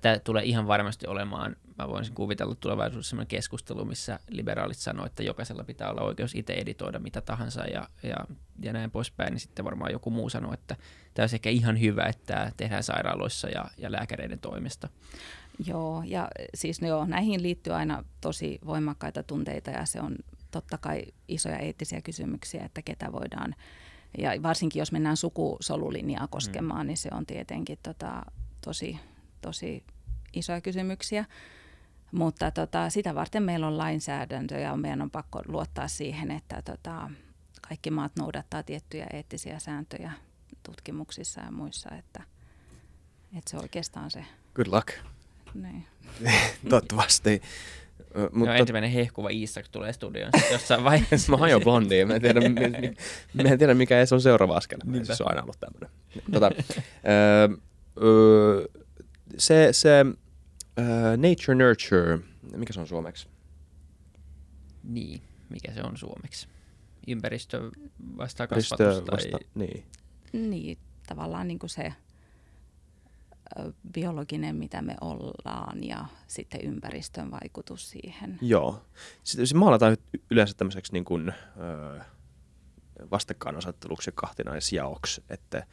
tämä tulee ihan varmasti olemaan, mä voisin kuvitella tulevaisuudessa sellainen keskustelu, missä liberaalit sanoo, että jokaisella pitää olla oikeus itse editoida mitä tahansa ja, ja, ja näin poispäin, niin sitten varmaan joku muu sanoo, että tämä olisi ehkä ihan hyvä, että tämä tehdään sairaaloissa ja, ja lääkäreiden toimesta. Joo, ja siis joo, näihin liittyy aina tosi voimakkaita tunteita ja se on totta kai isoja eettisiä kysymyksiä, että ketä voidaan ja varsinkin jos mennään sukusolulinjaa koskemaan, mm. niin se on tietenkin tota, tosi, tosi isoja kysymyksiä. Mutta tota, sitä varten meillä on lainsäädäntö ja meidän on pakko luottaa siihen, että tota, kaikki maat noudattaa tiettyjä eettisiä sääntöjä tutkimuksissa ja muissa, että, että se oikeastaan se. Good luck. Niin. Toivottavasti. Mutta no, ensimmäinen hehkuva Iisak tulee studioon jossain vaiheessa. mä hajoin blondiin. Mä en tiedä, mi, mä en tiedä mikä se on seuraava askel. Se on aina ollut tämmöinen. Tota, ö, ö, se se ö, nature nurture, mikä se on suomeksi? Niin, mikä se on suomeksi? Ympäristö vastaa kasvatus tai... Vasta, niin. niin, tavallaan niin kuin se biologinen, mitä me ollaan ja sitten ympäristön vaikutus siihen. Joo. Sitten se maalataan yleensä tämmöiseksi niin kuin, vastakkainasetteluksi ja kahtinaisjaoksi, että,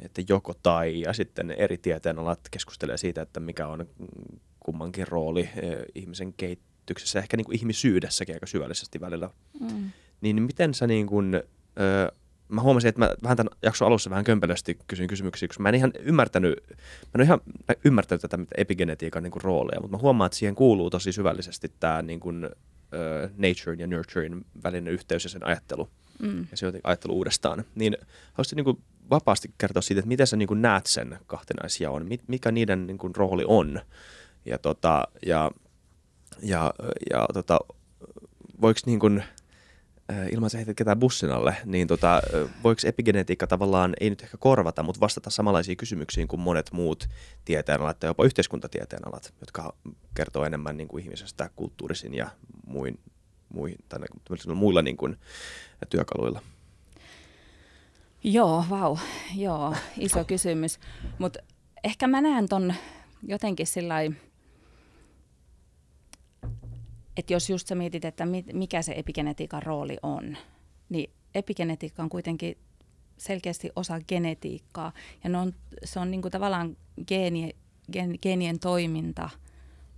että joko tai ja sitten eri tieteenalat keskustelee siitä, että mikä on kummankin rooli ihmisen kehityksessä, ehkä niin kuin ihmisyydessäkin aika syvällisesti välillä. Mm. Niin miten sä niin kuin, mä huomasin, että mä vähän tämän jakson alussa vähän kömpelösti kysyin kysymyksiä, koska mä en ihan ymmärtänyt, mä en ihan ymmärtänyt tätä epigenetiikan niin kuin, roolia, mutta mä huomaan, että siihen kuuluu tosi syvällisesti tämä niin kuin, uh, nature ja nurturein välinen yhteys ja sen ajattelu. Mm. Ja se ajattelu uudestaan. Niin haluaisit niin kuin, vapaasti kertoa siitä, että miten sä niin kuin, näet sen kahtenaisjaon, mikä niiden niin kuin, rooli on. Ja, tota, ja, ja, ja tota, voiko niin kuin, ilman se heität ketään bussin alle, niin tota, voiko epigenetiikka tavallaan, ei nyt ehkä korvata, mutta vastata samanlaisiin kysymyksiin kuin monet muut tieteenalat tai jopa yhteiskuntatieteen alat, jotka kertoo enemmän niin kuin ihmisestä kulttuurisin ja muin, muihin, tai muilla niin kuin, työkaluilla? Joo, vau, joo, iso kysymys. Mutta ehkä mä näen ton jotenkin sillä että jos just sä mietit, että mikä se epigenetiikan rooli on, niin epigenetiikka on kuitenkin selkeästi osa genetiikkaa. Ja ne on, se on niin kuin tavallaan geeni, gen, geenien toiminta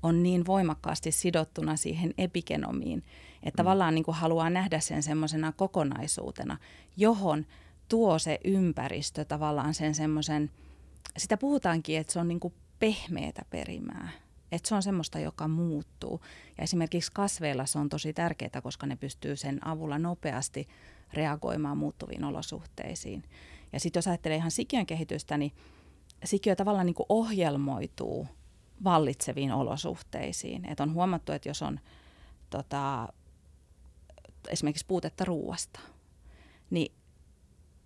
on niin voimakkaasti sidottuna siihen epigenomiin, että mm. tavallaan niin kuin haluaa nähdä sen semmoisena kokonaisuutena, johon tuo se ympäristö tavallaan sen semmoisen, sitä puhutaankin, että se on niin kuin pehmeätä perimää. Että se on semmoista, joka muuttuu. Ja esimerkiksi kasveilla se on tosi tärkeää, koska ne pystyy sen avulla nopeasti reagoimaan muuttuviin olosuhteisiin. Ja sitten jos ajattelee ihan sikiön kehitystä, niin sikiö tavallaan niin kuin ohjelmoituu vallitseviin olosuhteisiin. Et on huomattu, että jos on tota, esimerkiksi puutetta ruuasta, niin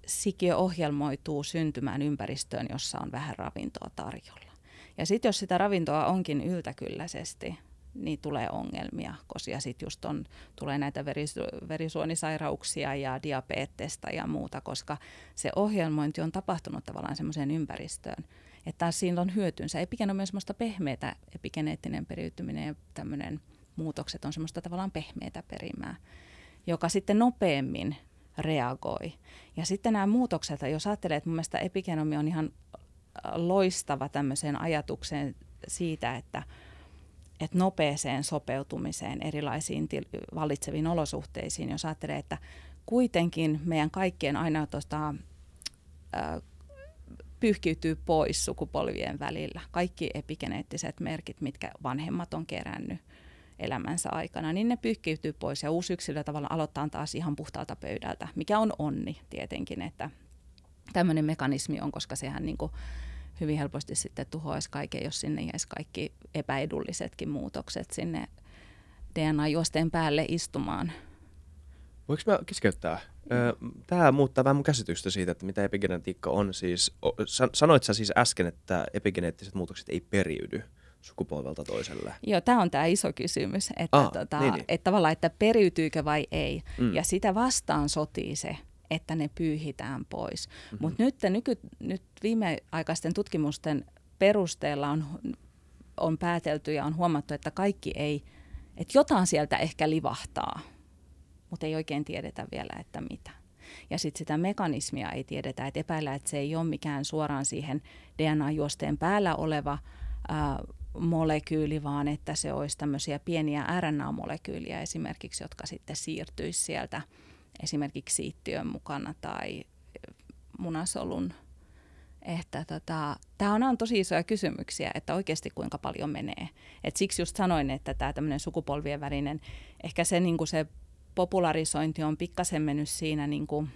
sikiö ohjelmoituu syntymään ympäristöön, jossa on vähän ravintoa tarjolla. Ja sitten jos sitä ravintoa onkin yltäkylläisesti, niin tulee ongelmia, koska sitten just on, tulee näitä verisu- verisuonisairauksia ja diabetesta ja muuta, koska se ohjelmointi on tapahtunut tavallaan semmoiseen ympäristöön. Että siinä on hyötynsä. Epigeno on myös semmoista pehmeätä, epigeneettinen periytyminen ja tämmöinen muutokset on semmoista tavallaan pehmeätä perimää, joka sitten nopeammin reagoi. Ja sitten nämä muutokset, jos ajattelee, että mun mielestä epigenomi on ihan loistava tämmöiseen ajatukseen siitä, että, että nopeeseen sopeutumiseen erilaisiin til- vallitseviin olosuhteisiin, jos ajattelee, että kuitenkin meidän kaikkien aina tuosta, pyyhkiytyy pois sukupolvien välillä. Kaikki epigeneettiset merkit, mitkä vanhemmat on kerännyt elämänsä aikana, niin ne pyyhkiytyy pois ja uusi yksilö tavallaan aloittaa taas ihan puhtaalta pöydältä, mikä on onni tietenkin, että tämmöinen mekanismi on, koska sehän niin kuin hyvin helposti sitten tuhoaisi kaiken, jos sinne jäisi kaikki epäedullisetkin muutokset sinne DNA-juosteen päälle istumaan. Voinko mä keskeyttää? Tämä muuttaa vähän mun käsitystä siitä, että mitä epigenetiikka on. Siis, sanoit sä siis äsken, että epigeneettiset muutokset ei periydy sukupolvelta toiselle? Joo, tämä on tämä iso kysymys, että, ah, tota, niin, niin. että tavallaan, että periytyykö vai ei. Mm. Ja sitä vastaan sotii se, että ne pyyhitään pois. Mm-hmm. Mutta nyt, nyky, nyt viimeaikaisten tutkimusten perusteella on, on päätelty ja on huomattu, että kaikki ei, että jotain sieltä ehkä livahtaa, mutta ei oikein tiedetä vielä, että mitä. Ja sitten sitä mekanismia ei tiedetä, että epäillä, että se ei ole mikään suoraan siihen DNA-juosteen päällä oleva molekyyli, vaan että se olisi tämmöisiä pieniä RNA-molekyyliä esimerkiksi, jotka sitten siirtyisi sieltä esimerkiksi siittiön mukana tai munasolun. Että tota, tämä on tosi isoja kysymyksiä, että oikeasti kuinka paljon menee. Et siksi just sanoin, että tämä tämmöinen sukupolvien välinen, ehkä se, niin se popularisointi on pikkasen mennyt siinä niin kuin,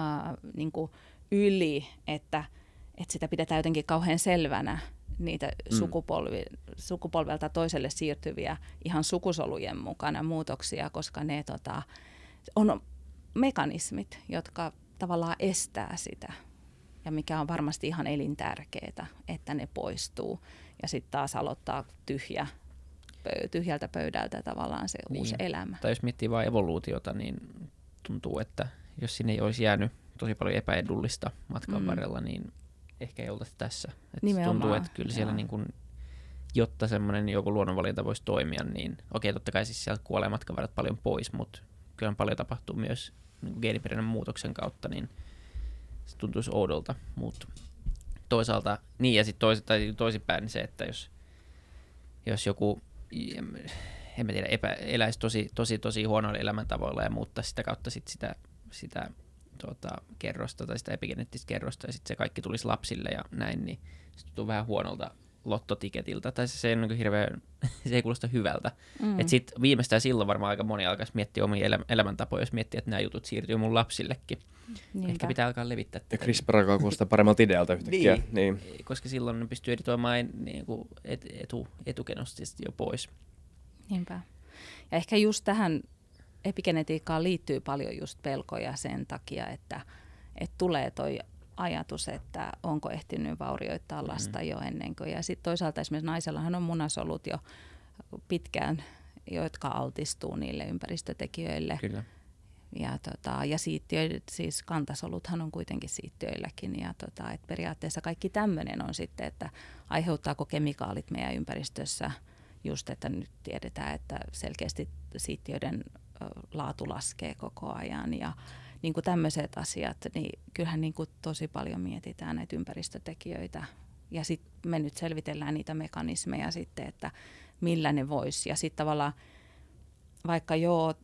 äh, niin yli, että, että sitä pidetään jotenkin kauhean selvänä, niitä mm. sukupolvi, sukupolvelta toiselle siirtyviä ihan sukusolujen mukana muutoksia, koska ne tota, on mekanismit, jotka tavallaan estää sitä ja mikä on varmasti ihan elintärkeää, että ne poistuu ja sitten taas aloittaa tyhjä, tyhjältä pöydältä tavallaan se niin. uusi elämä. Tai jos miettii vain evoluutiota, niin tuntuu, että jos sinne ei olisi jäänyt tosi paljon epäedullista matkan mm. varrella, niin ehkä ei oltaisi tässä. Et tuntuu, että kyllä siellä niin kun, jotta semmoinen joku luonnonvalinta voisi toimia, niin okei, totta kai siis sieltä kuolee matkan varrella paljon pois, mutta kyllä paljon tapahtuu myös niin geeniperinnön muutoksen kautta, niin se tuntuisi oudolta, mutta toisaalta, niin ja sitten tois, tai toisinpäin niin se, että jos, jos joku, en mä tiedä, epä, eläisi tosi, tosi, tosi huonoilla elämäntavoilla ja muuttaa sitä kautta sit sitä, sitä tuota, kerrosta tai sitä epigeneettistä kerrosta ja sitten se kaikki tulisi lapsille ja näin, niin se tuntuu vähän huonolta lottotiketiltä, tai se, se ei, niin hirveän, se ei kuulosta hyvältä. Mm. Et sit viimeistään silloin varmaan aika moni alkaisi miettiä omia elä, elämäntapoja, jos miettii, että nämä jutut siirtyy mun lapsillekin. Niinpä. Ehkä pitää alkaa levittää. Ja CRISPR alkaa kuulostaa paremmalta idealta yhtäkkiä. niin. niin. Koska silloin ne pystyy editoimaan niin kuin et, etu, etukenostisesti jo pois. Niinpä. Ja ehkä just tähän epigenetiikkaan liittyy paljon just pelkoja sen takia, että, että tulee toi ajatus, että onko ehtinyt vaurioittaa mm-hmm. lasta mm-hmm. jo ennen kuin. Ja sitten toisaalta esimerkiksi naisellahan on munasolut jo pitkään, jotka altistuu niille ympäristötekijöille. Kyllä. Ja, tota, ja siittiöitä, siis kantasoluthan on kuitenkin siittiöilläkin. Ja tota, et periaatteessa kaikki tämmöinen on sitten, että aiheuttaako kemikaalit meidän ympäristössä just, että nyt tiedetään, että selkeästi siittiöiden laatu laskee koko ajan. Ja niin kuin tämmöiset asiat, niin kyllähän niin kuin tosi paljon mietitään näitä ympäristötekijöitä. Ja sitten me nyt selvitellään niitä mekanismeja sitten, että millä ne vois. Ja sitten tavallaan vaikka joo,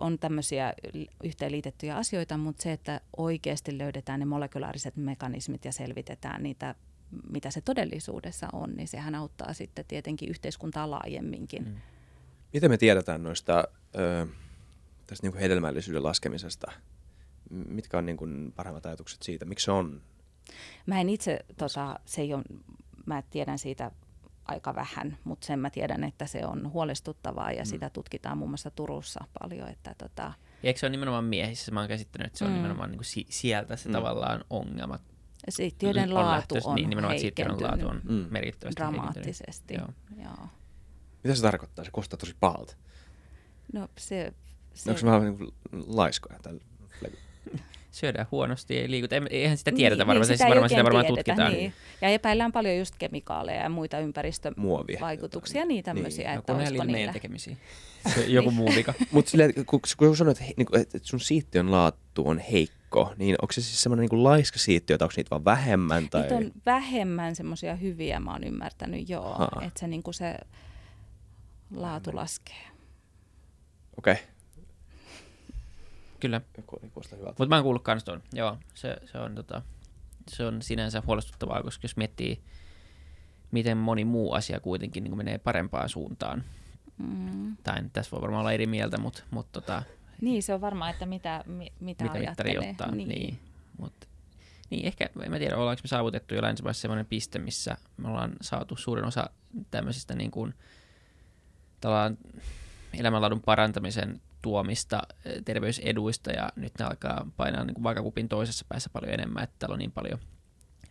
on tämmöisiä yhteenliitettyjä asioita, mutta se, että oikeasti löydetään ne molekulaariset mekanismit ja selvitetään niitä, mitä se todellisuudessa on, niin sehän auttaa sitten tietenkin yhteiskuntaa laajemminkin. Mm. Miten me tiedetään noista ö, tästä niin kuin hedelmällisyyden laskemisesta? Mitkä on niin kuin parhaimmat ajatukset siitä? Miksi se on? Mä en itse, tota, se ei ole, mä tiedän siitä aika vähän, mutta sen mä tiedän, että se on huolestuttavaa ja mm. sitä tutkitaan muun muassa Turussa paljon. Että tota... Eikö se ole nimenomaan miehissä? Mä oon käsittänyt, että se on mm. nimenomaan niin kuin si- sieltä se mm. tavallaan ongelma. Siittiöiden laatu on, lähtöis, on niin, nimenomaan heikentynyt laatu on mm. merkittävästi dramaattisesti. Joo. Joo. Mitä se tarkoittaa? Se kostaa tosi pahalta. No se... se... Onko se vähän niin kuin laiskoja? Tällä syödään huonosti ja liikuta. Eihän sitä tiedetä niin, varmaan, niin, sitä, varmaan sitä varmaan tiedetä, tutkitaan. Niin. Ja epäillään paljon just kemikaaleja ja muita ympäristövaikutuksia, niin tämmöisiä. Niin. Että no, kun on meidän tekemisiä. joku muu vika. Mutta kun, kun sanoit, että, niinku, että sun siittiön laatu on heikko, niin onko se siis semmoinen niin laiska siittiö, tai onko niitä vaan vähemmän? Tai... Niitä on vähemmän semmoisia hyviä, mä oon ymmärtänyt, joo. Että se, niin se laatu laskee. Okei. Okay. Kyllä. Mutta mä oon kuullut kans ton. Joo, se, se, on, tota, se on sinänsä huolestuttavaa, koska jos miettii, miten moni muu asia kuitenkin niin menee parempaan suuntaan. Mm. Tai tässä voi varmaan olla eri mieltä, mutta mut, tota, Niin, se on varmaan, että mitä, mi, mitä, mitä ajattelee. Ottaa. Niin. niin. Mut, niin, ehkä, en mä tiedä, ollaanko me saavutettu jo länsimaissa sellainen piste, missä me ollaan saatu suurin osa tämmöisistä niin kuin, elämänlaadun parantamisen tuomista eh, terveyseduista ja nyt ne alkaa painaa niin kuin vaakakupin toisessa päässä paljon enemmän, että täällä on niin paljon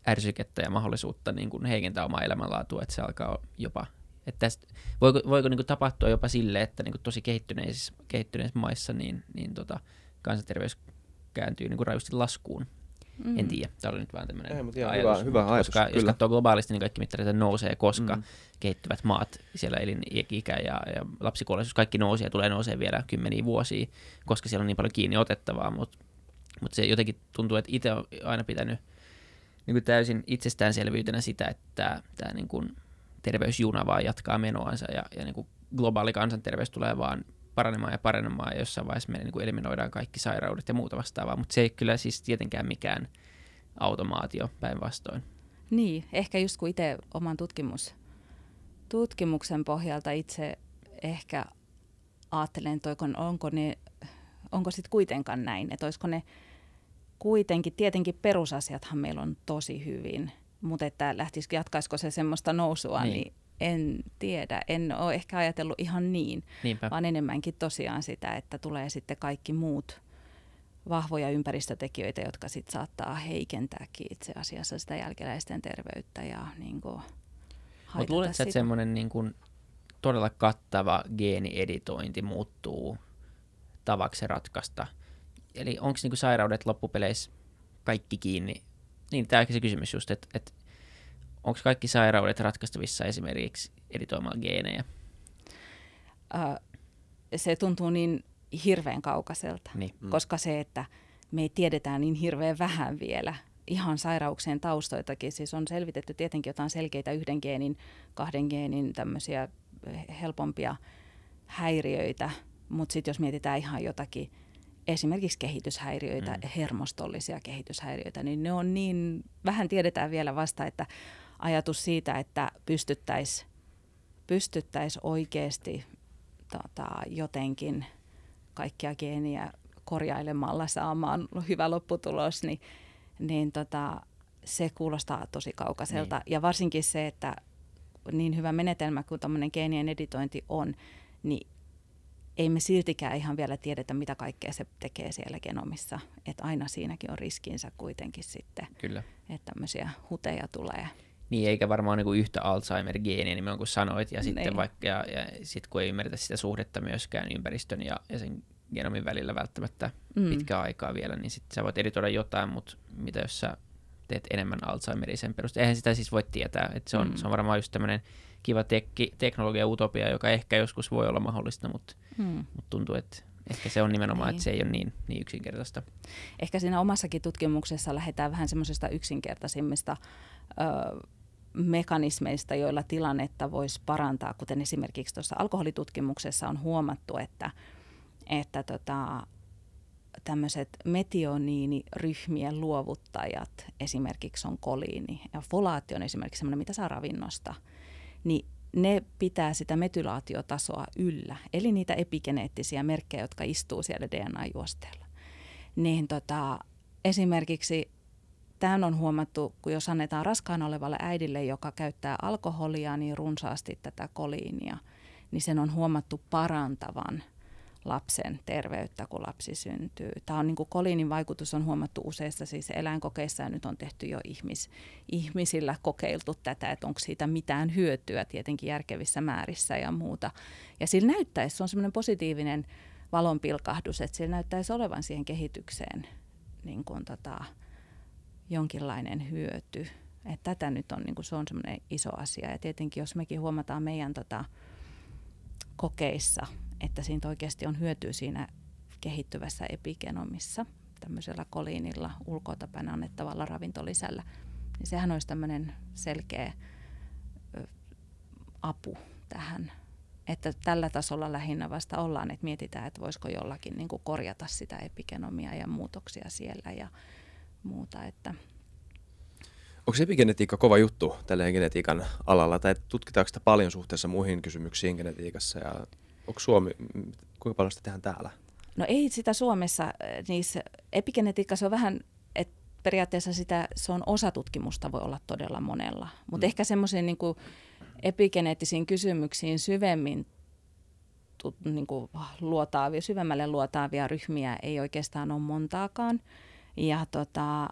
ärsykettä ja mahdollisuutta niin kuin heikentää omaa elämänlaatua, että se alkaa jopa, että tästä, voiko, voiko niin kuin tapahtua jopa sille, että niin kuin tosi kehittyneissä, kehittyneissä maissa niin, niin tota, kansanterveys kääntyy niin kuin rajusti laskuun Mm. En tiedä, tämä oli nyt vähän tämmöinen Ei, mutta ajatus. Hyvä, hyvä ajatus, koska kyllä. jos katsoo globaalisti, niin kaikki mittarit nousee, koska mm. kehittyvät maat, siellä elinikä ja, ja lapsikuolleisuus, kaikki nousee ja tulee nousee vielä kymmeniä vuosia, koska siellä on niin paljon kiinni otettavaa, mutta mut se jotenkin tuntuu, että itse on aina pitänyt niin kuin täysin itsestäänselvyytenä sitä, että tämä niin kuin terveysjuna vaan jatkaa menoansa ja, ja niin kuin globaali kansanterveys tulee vaan paranemaan ja paranemaan ja jossain vaiheessa me niin kuin eliminoidaan kaikki sairaudet ja muuta vastaavaa, mutta se ei kyllä siis tietenkään mikään automaatio päinvastoin. Niin, ehkä just kun itse oman tutkimus, tutkimuksen pohjalta itse ehkä ajattelen, että onko, ne, onko sitten kuitenkaan näin, että olisiko ne kuitenkin, tietenkin perusasiathan meillä on tosi hyvin, mutta että lähtisikö, jatkaisiko se semmoista nousua, niin, niin en tiedä. En ole ehkä ajatellut ihan niin, Niinpä. vaan enemmänkin tosiaan sitä, että tulee sitten kaikki muut vahvoja ympäristötekijöitä, jotka sitten saattaa heikentääkin itse asiassa sitä jälkeläisten terveyttä ja niin kuin Mutta luuletko, että semmoinen niin kuin todella kattava geenieditointi muuttuu tavaksi ratkaista? Eli onko niin sairaudet loppupeleissä kaikki kiinni? Niin, tämä on se kysymys just, että, että onko kaikki sairaudet ratkaistavissa esimerkiksi editoimalla geenejä? Uh, se tuntuu niin hirveän kaukaiselta, niin. mm. koska se, että me ei tiedetä niin hirveän vähän vielä ihan sairauksien taustoitakin. Siis on selvitetty tietenkin jotain selkeitä yhden geenin, kahden geenin tämmöisiä helpompia häiriöitä, mutta sitten jos mietitään ihan jotakin esimerkiksi kehityshäiriöitä, mm. hermostollisia kehityshäiriöitä, niin ne on niin, vähän tiedetään vielä vasta, että ajatus siitä, että pystyttäisiin pystyttäisi oikeasti tota, jotenkin kaikkia geeniä korjailemalla saamaan hyvä lopputulos, niin, niin tota, se kuulostaa tosi kaukaiselta. Niin. Ja varsinkin se, että niin hyvä menetelmä kuin tämmöinen geenien editointi on, niin ei me siltikään ihan vielä tiedetä, mitä kaikkea se tekee siellä genomissa. Että aina siinäkin on riskinsä kuitenkin sitten, Kyllä. että tämmöisiä huteja tulee. Niin, eikä varmaan niin kuin yhtä Alzheimer-geeniä, niin kuin sanoit, ja sitten Niin. vaikka, ja, ja sit kun ei ymmärretä sitä suhdetta myöskään ympäristön ja, ja sen genomin välillä välttämättä Mm. pitkää aikaa vielä, niin sitten sä voit editoida jotain, mutta mitä jos sä teet enemmän Alzheimeria sen perusteella. Eihän sitä siis voi tietää, että se on, Mm. se on varmaan just tämmöinen kiva tekki, teknologia-utopia, joka ehkä joskus voi olla mahdollista, mutta, Mm. mutta tuntuu, että ehkä se on nimenomaan, Niin. että se ei ole niin, niin yksinkertaista. Ehkä siinä omassakin tutkimuksessa lähdetään vähän semmoisesta yksinkertaisimmista ö, mekanismeista, joilla tilannetta voisi parantaa, kuten esimerkiksi tuossa alkoholitutkimuksessa on huomattu, että, että tota, tämmöiset metioniniryhmien luovuttajat, esimerkiksi on koliini ja folaatio on esimerkiksi semmoinen, mitä saa ravinnosta, niin ne pitää sitä metylaatiotasoa yllä, eli niitä epigeneettisiä merkkejä, jotka istuu siellä DNA-juosteella. Niin tota, esimerkiksi Tämä on huomattu, kun jos annetaan raskaana olevalle äidille, joka käyttää alkoholia niin runsaasti tätä koliinia, niin sen on huomattu parantavan lapsen terveyttä, kun lapsi syntyy. Tämä on niin kuin koliinin vaikutus on huomattu useissa siis eläinkokeissa ja nyt on tehty jo ihmis, ihmisillä kokeiltu tätä, että onko siitä mitään hyötyä tietenkin järkevissä määrissä ja muuta. Ja sillä näyttäisi, se on semmoinen positiivinen valonpilkahdus, että sillä näyttäisi olevan siihen kehitykseen niin kuin tota, jonkinlainen hyöty. Et tätä nyt on, niin kuin se on semmoinen iso asia. Ja tietenkin jos mekin huomataan meidän tota, kokeissa, että siitä oikeasti on hyötyä siinä kehittyvässä epigenomissa, tämmöisellä koliinilla ulkotapäin annettavalla ravintolisällä, niin sehän olisi tämmöinen selkeä ö, apu tähän. Että tällä tasolla lähinnä vasta ollaan, että mietitään, että voisiko jollakin niin korjata sitä epigenomia ja muutoksia siellä ja muuta. Että Onko epigenetiikka kova juttu tällä genetiikan alalla, tai tutkitaanko sitä paljon suhteessa muihin kysymyksiin genetiikassa, ja onko Suomi, kuinka paljon sitä tehdään täällä? No ei sitä Suomessa, äh, niissä epigenetiikka se on vähän, että periaatteessa sitä, se on osa tutkimusta voi olla todella monella. Mutta Mm. ehkä semmoisiin niin epigeneettisiin kysymyksiin syvemmin niin kuin luotaavia, syvemmälle luotaavia ryhmiä ei oikeastaan ole montaakaan. Ja tota,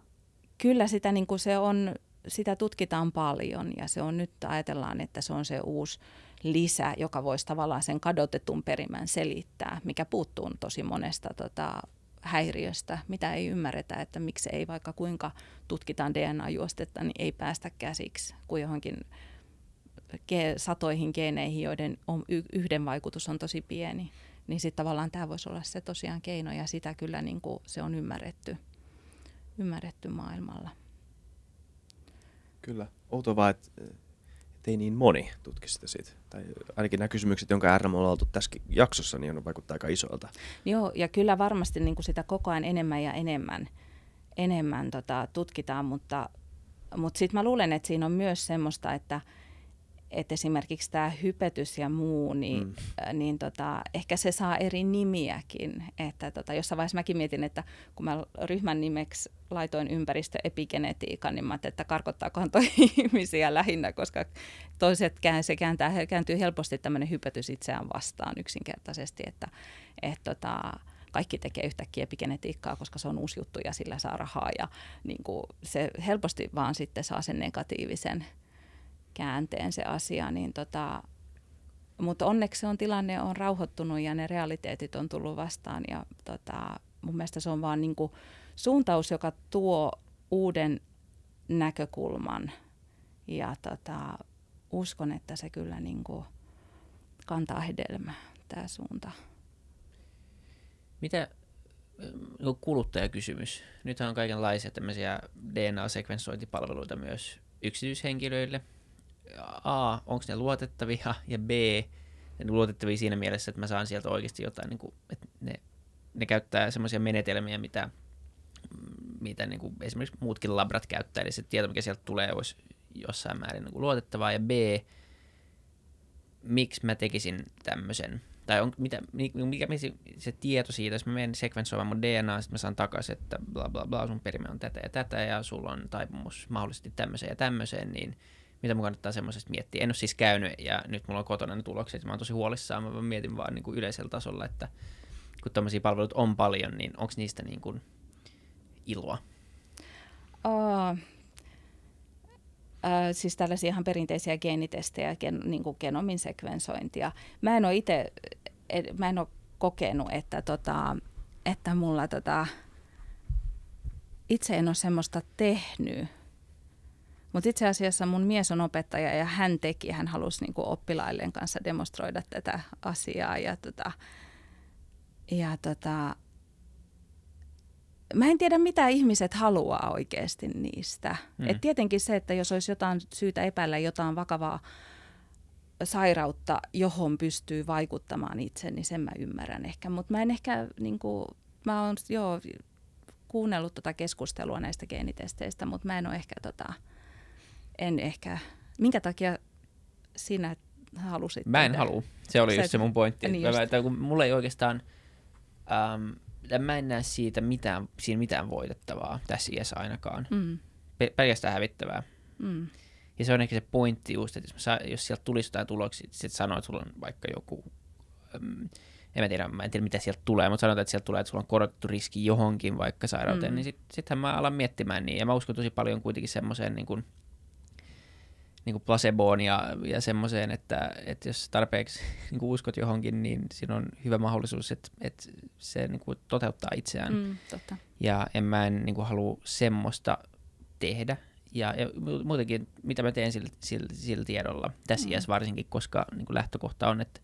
kyllä sitä, niin kuin se on, sitä tutkitaan paljon ja se on nyt, ajatellaan, että se on se uusi lisä, joka voisi tavallaan sen kadotetun perimän selittää, mikä puuttuu tosi monesta tota, häiriöstä, mitä ei ymmärretä, että miksi ei vaikka kuinka tutkitaan DNA-juostetta, niin ei päästä käsiksi kuin johonkin ge- satoihin geeneihin, joiden on, y- yhden vaikutus on tosi pieni. Niin sitten tavallaan tämä voisi olla se tosiaan keino ja sitä kyllä niin kuin se on ymmärretty, ymmärretty maailmalla. Kyllä. Outoa vaan, että et ei niin moni tutki sitä siitä. Tai ainakin nämä kysymykset, jonka äärellä me ollaan oltu tässäkin jaksossa, niin on vaikuttaa aika isoilta. Joo, ja kyllä varmasti niin kuin sitä koko ajan enemmän ja enemmän, enemmän tota, tutkitaan, mutta, mutta sitten mä luulen, että siinä on myös semmoista, että, että esimerkiksi tämä hypetys ja muu, niin, Mm. mm. niin tota, ehkä se saa eri nimiäkin. Että tota, jossain vaiheessa mäkin mietin, että kun mä ryhmän nimeksi laitoin ympäristöepigenetiikan, niin mä ajattelin, että karkottaakohan toi ihmisiä lähinnä, koska toiset kään, se kääntää, kääntyy helposti tämmöinen hypetys itseään vastaan yksinkertaisesti, että et tota, kaikki tekee yhtäkkiä epigenetiikkaa, koska se on uusi juttu ja sillä saa rahaa ja niin kuin se helposti vaan sitten saa sen negatiivisen käänteen se asia, niin tota, mutta onneksi se on tilanne on rauhoittunut ja ne realiteetit on tullut vastaan ja tota, mun mielestä se on vaan niin kuin suuntaus, joka tuo uuden näkökulman ja tota, uskon, että se kyllä niin kuin kantaa hedelmää tämä suunta. Mitä kuluttajakysymys? Nythän on kaikenlaisia tämmöisiä DNA-sekvensointipalveluita myös yksityishenkilöille. A, onko ne luotettavia ja B, ne luotettavia siinä mielessä, että mä saan sieltä oikeasti jotain, niin kuin, että ne, ne käyttää semmoisia menetelmiä, mitä, mitä niin kuin esimerkiksi muutkin labrat käyttää, eli se tieto, mikä sieltä tulee, olisi jossain määrin niin kuin luotettavaa, ja B, miksi mä tekisin tämmöisen, tai on, mitä, mikä, se, se tieto siitä, jos mä menen sekvensoimaan mun DNA, sitten mä saan takaisin, että bla bla bla, sun perimä on tätä ja tätä, ja sulla on taipumus mahdollisesti tämmöiseen ja tämmöiseen, niin mitä mun kannattaa semmoisesta miettiä. En ole siis käynyt ja nyt mulla on kotona ne tulokset, mä oon tosi huolissaan. Mä mietin vaan niin kuin yleisellä tasolla, että kun tämmöisiä palveluita on paljon, niin onko niistä niin kuin iloa? Äh, siis tällaisia ihan perinteisiä geenitestejä, gen, niin kuin genomin sekvensointia. Mä en ole itse, mä en ole kokenut, että, tota, että mulla tota, itse en ole semmoista tehnyt. Mutta itse asiassa mun mies on opettaja ja hän teki, hän halusi niinku oppilailleen kanssa demonstroida tätä asiaa. Ja, tota, ja tota, mä en tiedä, mitä ihmiset haluaa oikeasti niistä. Mm. Et tietenkin se, että jos olisi jotain syytä epäillä jotain vakavaa sairautta, johon pystyy vaikuttamaan itse, niin sen mä ymmärrän ehkä. Mutta mä en ehkä, niin kuin, mä oon joo kuunnellut tota keskustelua näistä geenitesteistä, mutta mä en ole ehkä, tota, en ehkä, minkä takia sinä halusit? Mä en halua. Se oli Sä, just se mun pointti. Niin just. Mä, kun mulla ei oikeastaan, ähm, mä en näe siitä mitään, siinä mitään voitettavaa tässä iässä ainakaan. Mm. Pe- pelkästään hävittävää. Mm. Ja se on ehkä se pointti just, että jos, saa, jos sieltä tulisi jotain tuloksia, sitten sanoo, että sulla on vaikka joku, äm, en mä tiedä, mä en tiedä mitä sieltä tulee, mutta sanotaan, että sieltä tulee, että sulla on korotettu riski johonkin vaikka sairauteen, mm. niin sittenhän sit mä alan miettimään niin. Ja mä uskon tosi paljon kuitenkin semmoiseen niin kuin, niin kuin placeboon ja, ja semmoiseen, että, että jos tarpeeksi niin kuin uskot johonkin, niin siinä on hyvä mahdollisuus, että, että se niin kuin toteuttaa itseään. Mm, totta. Ja en mä en niin kuin halua semmoista tehdä. Ja, ja muutenkin, mitä mä teen sillä, sillä, sillä tiedolla, tässä mm. iässä varsinkin, koska niin kuin lähtökohta on, että,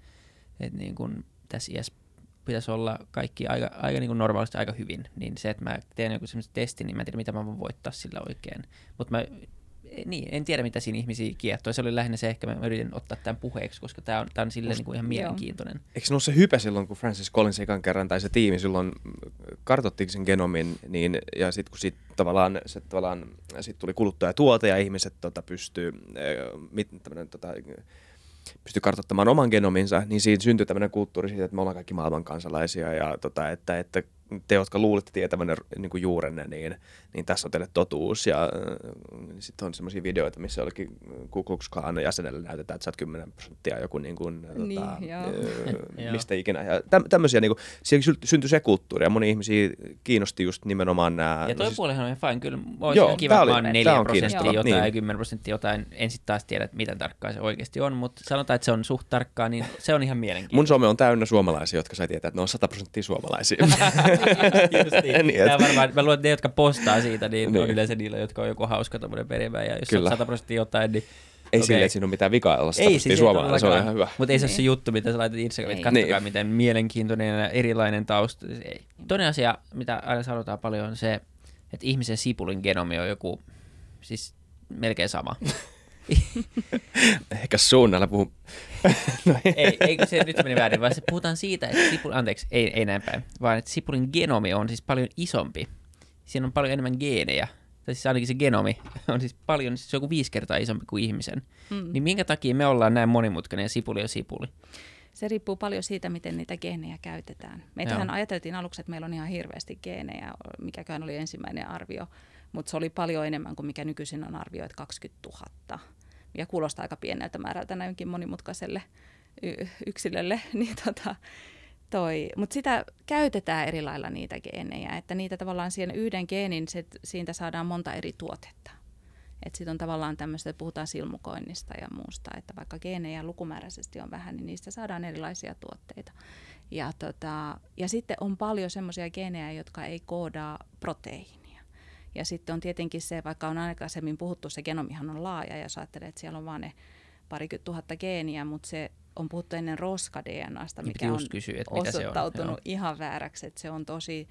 että niin kuin tässä iässä pitäisi olla kaikki aika, aika niin kuin normaalisti aika hyvin, niin se, että mä teen joku semmoisen testin, niin mä en tiedä, mitä mä voin voittaa sillä oikein. Mutta mä niin, en tiedä mitä siinä ihmisiä kiehtoi. Se oli lähinnä se, ehkä mä yritin ottaa tämän puheeksi, koska tämä on, tämä on silleen niin kuin ihan mielenkiintoinen. Eikö se ollut se hype silloin, kun Francis Collins ekan kerran, tai se tiimi silloin kartoitti sen genomin, niin, ja sitten kun sit tavallaan, se, tavallaan sit tuli kuluttajatuote ja ihmiset tota, pystyy, äh, mit, tota, pysty kartoittamaan oman genominsa, niin siinä syntyi tämmöinen kulttuuri siitä, että me ollaan kaikki maailman kansalaisia ja tota, että, että te, jotka luulette tietävänne niin kuin juurenne, niin, niin tässä on teille totuus. Ja äh, sitten on semmoisia videoita, missä jollekin Ku Klux Klan jäsenelle näytetään, että sä oot 10 prosenttia joku niin kuin, niin, tota, äh, mistä ikinä. Ja täm, tämmöisiä, niin kuin, siellä syntyi se kulttuuri ja moni ihmisiä kiinnosti just nimenomaan nämä. Ja toi no siis, puolihan on ihan fine, kyllä olisi joo, kiva, että on 4 prosenttia jotain niin. ja 10 prosenttia jotain. En sitten taas tiedä, että miten tarkkaa se oikeasti on, mutta sanotaan, että se on suht tarkkaa, niin se on ihan mielenkiintoista. Mun some on täynnä suomalaisia, jotka sai tietää, että ne on 100 prosenttia suomalaisia. niin, et... varmaan, mä luulen, että ne, jotka postaa siitä, niin, niin. on yleensä niillä, jotka on joku hauska tommoinen perimä, ja jos Kyllä. on 100 prosenttia jotain, niin ei okay. sille, että siinä on mitään vikaa olla 100 ei, siis suomalainen, se on ihan hyvä. Mutta ei se ole se niin. juttu, mitä sä laitat Instagramiin, että katsokaa niin. miten mielenkiintoinen ja erilainen tausta. Ei. Toinen asia, mitä aina sanotaan paljon, on se, että ihmisen sipulin genomi on joku, siis melkein sama. Ehkä suunnalla puhun. no, ei, ei, se nyt meni väärin, vaan se puhutaan siitä, että sipuli, anteeksi, ei, ei näin päin, vaan että sipulin genomi on siis paljon isompi. Siinä on paljon enemmän geenejä, tai siis ainakin se genomi on siis paljon, siis se on joku viisi kertaa isompi kuin ihmisen. Mm. Niin minkä takia me ollaan näin monimutkainen ja sipuli on sipuli? Se riippuu paljon siitä, miten niitä geenejä käytetään. Meitähän ajateltiin aluksi, että meillä on ihan hirveästi geenejä, mikäkään oli ensimmäinen arvio mutta se oli paljon enemmän kuin mikä nykyisin on arvio, että 20 000. Ja kuulostaa aika pieneltä määrältä näinkin monimutkaiselle y- yksilölle. Niin tota, toi. Mutta sitä käytetään eri lailla niitä geenejä, että niitä tavallaan siihen yhden geenin, se, siitä saadaan monta eri tuotetta. Että sitten on tavallaan tämmöistä, että puhutaan silmukoinnista ja muusta, että vaikka geenejä lukumääräisesti on vähän, niin niistä saadaan erilaisia tuotteita. Ja, tota, ja sitten on paljon semmoisia geenejä, jotka ei koodaa proteiinia. Ja sitten on tietenkin se, vaikka on aikaisemmin puhuttu, se genomihan on laaja ja ajattelee, että siellä on vain ne parikymmentä tuhatta geeniä, mutta se on puhuttu ennen roska-DNAsta, niin mikä on kysyä, että osoittautunut se on. ihan vääräksi, että se on tosi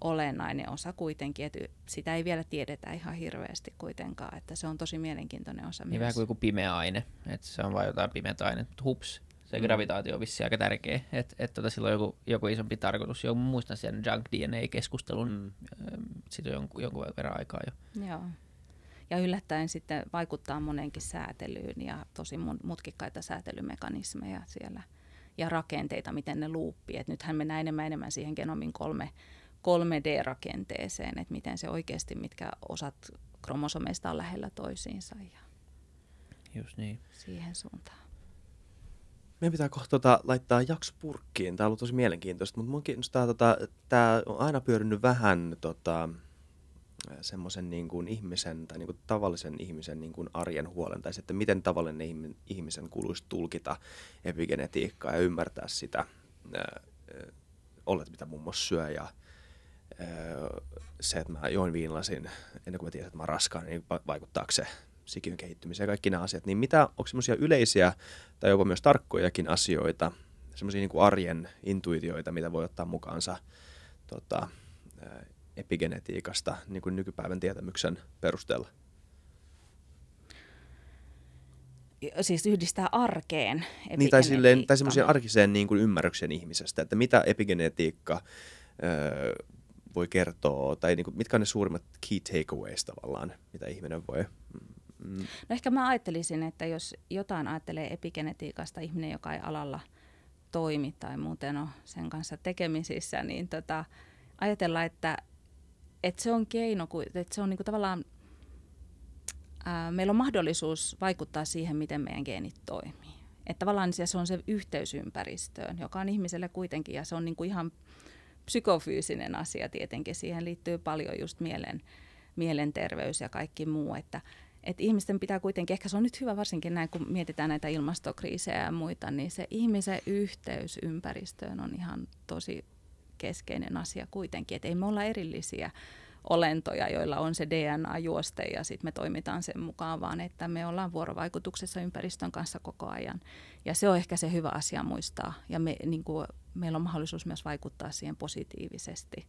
olennainen osa kuitenkin, että sitä ei vielä tiedetä ihan hirveästi kuitenkaan, että se on tosi mielenkiintoinen osa niin myös. vähän kuin joku pimeä aine, että se on vain jotain pimeää ainetta, hups, se mm. gravitaatio on vissiin aika tärkeä, että et tota, sillä on joku, joku isompi tarkoitus. Joku, muistan sen junk DNA-keskustelun, mm. siitä on jonkun, jonkun verran aikaa jo. Joo. Ja yllättäen sitten vaikuttaa monenkin säätelyyn ja tosi mutkikkaita säätelymekanismeja siellä ja rakenteita, miten ne luuppii. Et nythän mennään enemmän enemmän siihen genomin kolme, 3D-rakenteeseen, että miten se oikeasti, mitkä osat kromosomeista on lähellä toisiinsa. Ja Just niin. siihen suuntaan. Meidän pitää kohta tota, laittaa jakso purkkiin. Tämä on ollut tosi mielenkiintoista, mutta minun kiinnostaa, tota, tämä on aina pyörinyt vähän tota, semmoisen niin kuin ihmisen tai niin kuin tavallisen ihmisen niin kuin arjen huolen, tai sitten miten tavallinen ihmisen kuuluisi tulkita epigenetiikkaa ja ymmärtää sitä, olet mitä muassa syö ja äh, se, että mä join viinlasin ennen kuin mä tiesin, että mä raskaan, niin vaikuttaako se sikiön kehittymiseen ja kaikki nämä asiat, niin mitä, onko semmoisia yleisiä tai jopa myös tarkkojakin asioita, semmoisia niin arjen intuitioita, mitä voi ottaa mukaansa tota, epigenetiikasta niin kuin nykypäivän tietämyksen perusteella? Siis yhdistää arkeen niin, tai, silleen, tai semmoiseen arkiseen niin kuin ymmärryksen ihmisestä, että mitä epigenetiikka öö, voi kertoa, tai niin kuin, mitkä on ne suurimmat key takeaways tavallaan, mitä ihminen voi Mm. No ehkä mä ajattelisin, että jos jotain ajattelee epigenetiikasta ihminen, joka ei alalla toimi tai muuten ole sen kanssa tekemisissä, niin tota, ajatella, että, että se on keino, että se on niinku tavallaan, ää, meillä on mahdollisuus vaikuttaa siihen, miten meidän geenit toimii. Että tavallaan se on se yhteys ympäristöön, joka on ihmiselle kuitenkin, ja se on niinku ihan psykofyysinen asia tietenkin. Siihen liittyy paljon just mielen, mielenterveys ja kaikki muu, että, että ihmisten pitää kuitenkin, ehkä se on nyt hyvä varsinkin näin, kun mietitään näitä ilmastokriisejä ja muita, niin se ihmisen yhteys ympäristöön on ihan tosi keskeinen asia kuitenkin. Että ei me olla erillisiä olentoja, joilla on se DNA-juoste ja sitten me toimitaan sen mukaan, vaan että me ollaan vuorovaikutuksessa ympäristön kanssa koko ajan. Ja se on ehkä se hyvä asia muistaa ja me, niin kuin, meillä on mahdollisuus myös vaikuttaa siihen positiivisesti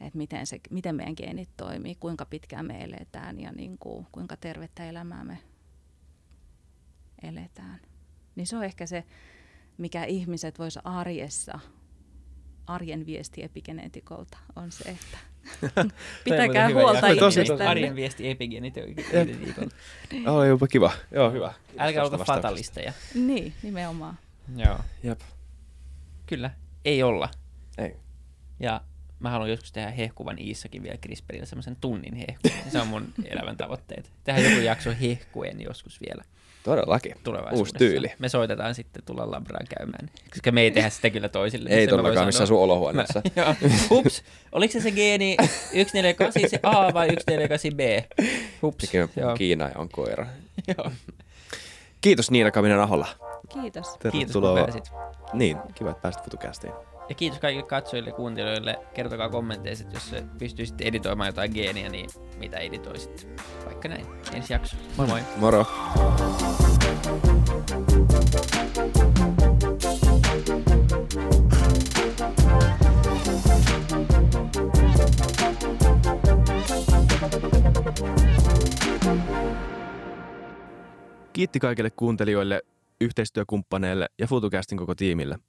että miten, se, miten meidän geenit toimii, kuinka pitkään me eletään ja niin kuin, kuinka tervettä elämää me eletään. Niin se on ehkä se, mikä ihmiset vois arjessa, arjen viesti epigenetikolta on se, että pitäkää huolta ihmisistä. Arjen viesti epigenetikolta. Oh, jopa kiva. Joo, hyvä. Älkää olko fatalisteja. Niin, nimenomaan. Joo. Jep. Kyllä, ei olla. Ei. Ja mä haluan joskus tehdä hehkuvan Iissakin vielä CRISPRillä semmoisen tunnin hehkuvan. Se on mun elämän tavoitteet. Tehdään joku jakso hehkuen joskus vielä. Todellakin. Uusi tyyli. Me soitetaan sitten tulla Labraan käymään, koska me ei tehdä sitä kyllä toisille. ei todellakaan missään sun olohuoneessa. Hups, oliko se se geeni 148 se A vai 148 B? Hups. Sekin Kiina ja on koira. Joo. Kiitos Niina Kaminen Aholla. Kiitos. Tervetuloa. Kiitos kun pääsit. Niin, kiva, että pääsit FutuCastiin. Ja kiitos kaikille katsojille ja kuuntelijoille. Kertokaa kommenteissa, että jos pystyisit editoimaan jotain geeniä, niin mitä editoisit? Vaikka näin. Ensi jakso. Moi moi. Moro. Kiitti kaikille kuuntelijoille, yhteistyökumppaneille ja FutuCastin koko tiimille –